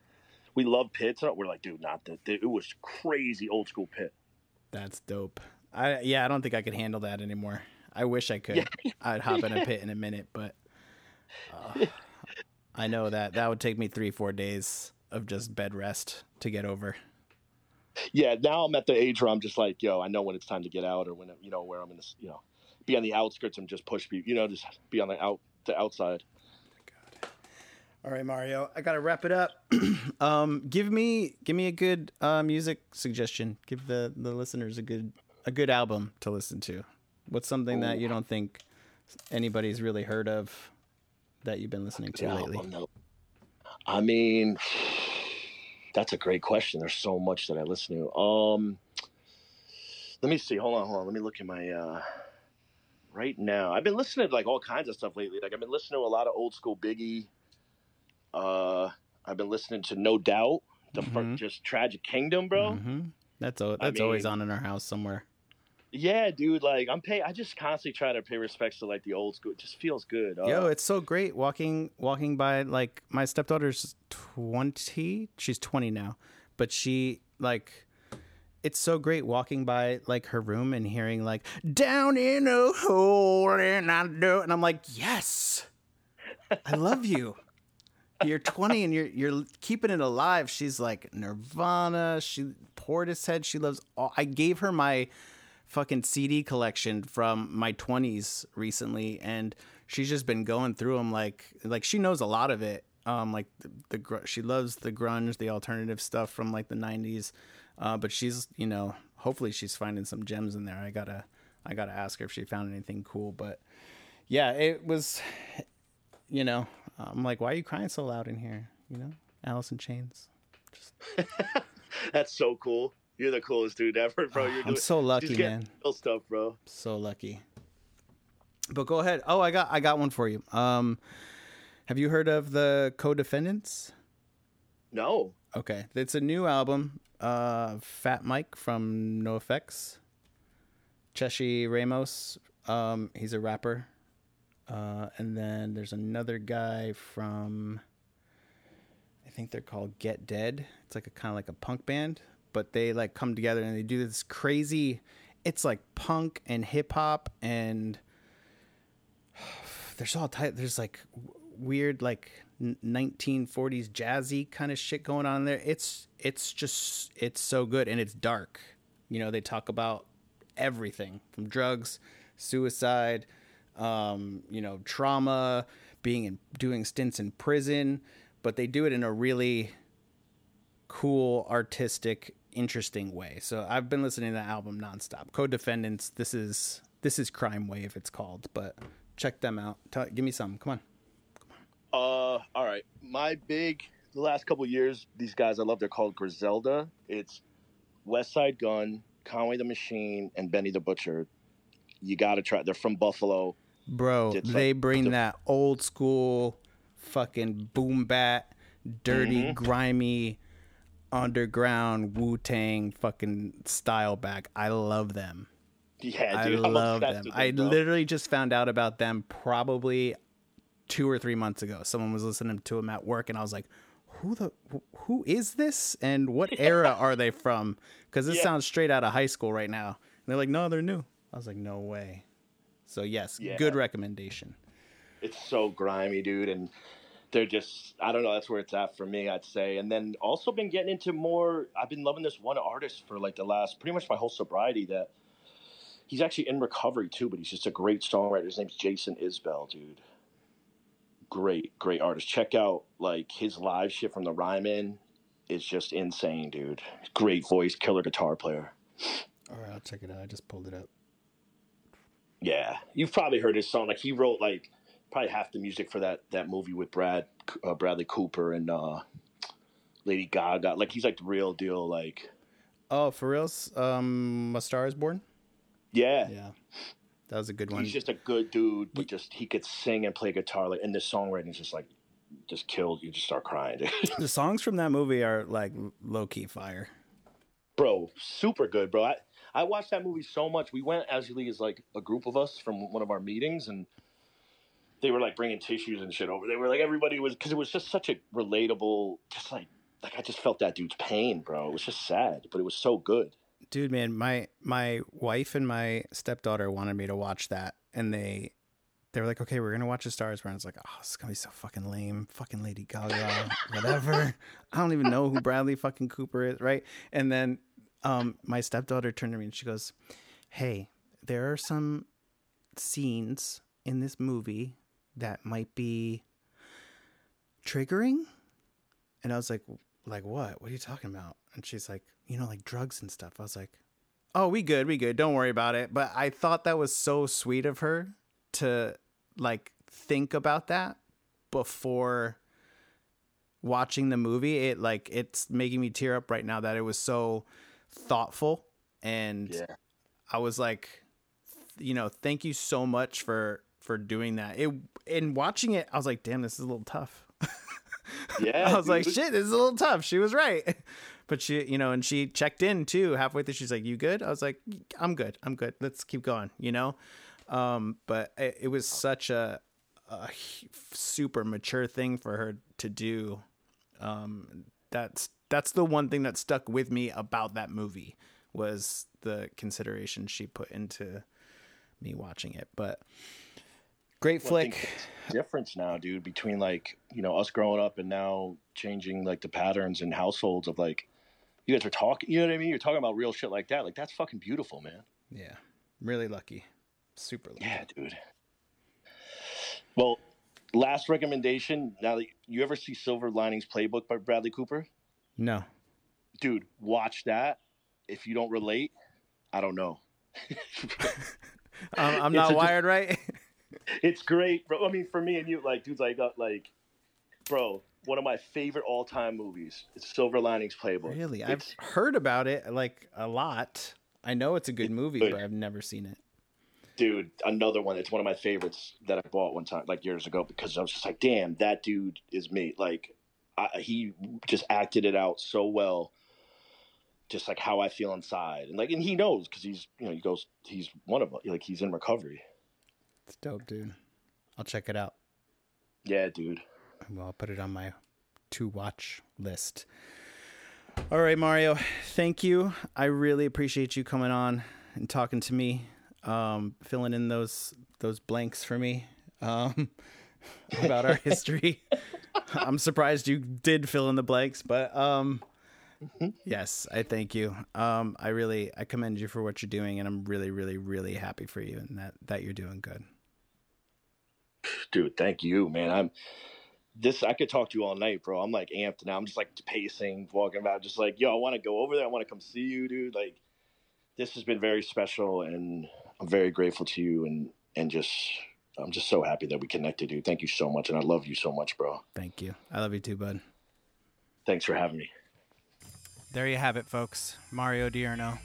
we love pits. We're like dude not that it was crazy old school pit. That's dope. I yeah, I don't think I could handle that anymore. I wish I could. *laughs* I'd hop in a pit in a minute, but uh, I know that that would take me three, four days of just bed rest to get over. yeah, now I'm at the age where I'm just like, yo, I know when it's time to get out, or when you know where I'm in this, you know, be on the outskirts and just push people, you know, just be on the out the outside. All right, Mario, I gotta wrap it up. *clears throat* um, give me give me a good uh, music suggestion. Give the the listeners a good a good album to listen to. What's something that you don't think anybody's really heard of that you've been listening to lately? no. I mean, that's a great question. There's so much that I listen to. Um, let me see. Hold on, hold on. Let me look at my. uh Right now, I've been listening to like all kinds of stuff lately. Like I've been listening to a lot of old school Biggie. Uh, I've been listening to No Doubt, the fir- Mhm. just Tragic Kingdom, bro. hmm That's al- I that's always on in our house somewhere. Yeah, dude. Like I'm pay. I just constantly try to pay respects to like the old school. It just feels good. Uh, Yo, it's so great walking walking by like my stepdaughter's 20, she's 20 now, but she like it's so great walking by like her room and hearing like down in a hole and I do and I'm like, "Yes. I love you." You're 20 and you're you're keeping it alive. She's like Nirvana, she Portishead, she loves all I gave her my fucking CD collection from my 20s recently and she's just been going through them like like she knows a lot of it. Um like the, the she loves the grunge the alternative stuff from like the 90s uh but she's you know hopefully she's finding some gems in there. I gotta i gotta ask her if she found anything cool. But yeah it was you know i'm like why are you crying so loud in here? You know? Alice in chains. *laughs* That's so cool. You're the coolest dude ever, bro. You're *sighs* i'm doing so lucky man real stuff, bro. so lucky. But go ahead. Oh, I got I got one for you. Um, have you heard of the Co-Defendants? No, Okay, it's a new album. Uh, Fat Mike from No Effects. Ceschi Ramos. Um, he's a rapper. Uh, and then there's another guy from. I think they're called Get Dead. It's like a kind of like a punk band, but they like come together and they do this crazy it's like punk and hip hop and *sighs* there's all type there's like weird like 1940s jazzy kind of shit going on there. It's it's just it's so good and it's dark. You know, they talk about everything from drugs, suicide, um, you know, trauma, being in doing stints in prison, but they do it in a really cool, artistic, interesting way. So I've been listening to that album nonstop. Co-Defendants. This is this is Crime Wave. It's called, but check them out. Tell, give me some. Come on. Uh, all right. My big the last couple years, these guys I love. They're called Griselda. It's Westside Gunn, Conway the Machine, and Benny the Butcher. You got to try. They're from Buffalo. Bro, It's they like bring the- that old school fucking boom bap, dirty, Mm-hmm. grimy, underground Wu Tang fucking style back. I love them. Yeah, I dude. I'm love obsessed them. I bro. literally just found out about them probably two or three months ago. Someone was listening to them at work, and I was like, "Who the who is this? And what *laughs* era are they from? Because this Yeah. sounds straight out of high school right now." And they're like, "No, they're new." I was like, "No way." So yes, Yeah. good recommendation. it's so grimy, dude, and they're just I don't know. That's where it's at for me, I'd say. And then also been getting into more. I've been loving this one artist for like the last pretty much my whole sobriety. That he's actually in recovery too, but he's just a great songwriter. His name's Jason Isbell, dude. Great, great artist. Check out like his live shit from the Ryman. It's just insane, dude. Great voice, killer guitar player. All right, I'll check it out. I just pulled it up. Yeah, you've probably heard his song. Like he wrote like probably half the music for that that movie with Brad uh, Bradley Cooper and uh, Lady Gaga. Like he's like the real deal. Like Oh, for reals? Um, A Star Is Born. yeah, Yeah, that was a good one. he's just a good dude. But just he could sing and play guitar. Like and the songwriting is just like just killed. You just start crying, *laughs* the songs from that movie are like low key fire. bro. Super good, bro. I I watched that movie so much. We went actually as like a group of us from one of our meetings and. They were like bringing tissues and shit over. They were like everybody was because it was just such a relatable, just like like I just felt that dude's pain, bro. It was just sad, but it was so good. dude man my my wife and my stepdaughter wanted me to watch that and they they were like okay we're gonna watch the stars Born. i was like oh it's gonna be so fucking lame fucking lady gaga *laughs* whatever i don't even know who bradley fucking cooper is right and then um my stepdaughter turned to me and she goes hey there are some scenes in this movie that might be triggering? And i was like like what? What are you talking about? And she's like you know like drugs and stuff. I was like oh we good we good. Don't worry about it. But i thought that was so sweet of her to like think about that before watching the movie. It like it's making me tear up right now that it was so thoughtful. And Yeah. i was like you know thank you so much for for doing that it in watching it i was like damn this is a little tough *laughs* Yeah, I was like, shit, this is a little tough. She was right. *laughs* But she, you know, and she checked in too halfway through. She's like, you good? I was like, I'm good. I'm good. Let's keep going, you know? Um, but it, it was such a, a super mature thing for her to do. Um, that's, that's the one thing that stuck with me about that movie was the consideration she put into me watching it. But great flick. difference now, dude, between like you know us growing up and now changing like the patterns in households of like you guys are talking. You know what I mean? You're talking about real shit like that. Like that's fucking beautiful, man. Yeah. Really lucky. Super lucky. Yeah, dude. Well, last recommendation. Now that you ever see Silver Linings Playbook by Bradley Cooper, No. dude, watch that. If you don't relate, I don't know. *laughs* Um, I'm not wired right. *laughs* It's great, bro. I mean, for me and you, like, dudes, like, uh, like, bro, one of my favorite all-time movies. It's Silver Linings Playbook. really, I've heard about it like a lot. I know it's a good movie, good. but I've never seen it. dude, another one. It's one of my favorites that I bought one time, like years ago, because I was just like, damn, that dude is me. Like, I, he just acted it out so well, just like how I feel inside, and like, and he knows because he's, you know, he goes, he's one of like he's in recovery. It's dope, dude. I'll check it out. Yeah, dude. Well, I'll put it on my to watch list. All right, Mario. Thank you. I really appreciate you coming on and talking to me, um, filling in those those blanks for me um, *laughs* about our *laughs* history. I'm surprised you did fill in the blanks, but um, yes, I thank you. Um, I really I commend you for what you're doing, and I'm really, really, really happy for you and that that you're doing good. Dude, thank you, man. I'm this. I could talk to you all night, bro. I'm like amped now. I'm just like pacing, walking about, just like, yo, I want to go over there. I want to come see you, dude. Like, this has been very special, and I'm very grateful to you, and and just I'm just so happy that we connected, dude. Thank you so much, and I love you so much, bro. Thank you. I love you too, bud. Thanks for having me. There you have it, folks. Mario Diurno.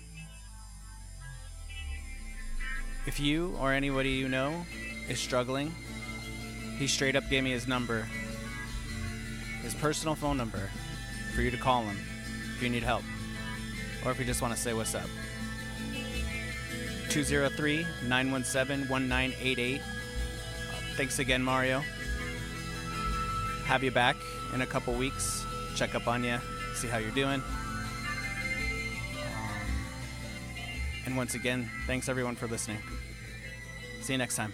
If you or anybody you know is struggling, he straight up gave me his number, his personal phone number, for you to call him if you need help or if you just want to say what's up. 203 917 1988. Thanks again, Mario. Have you back in a couple weeks. Check up on you, see how you're doing. Um, and once again, thanks everyone for listening. See you next time.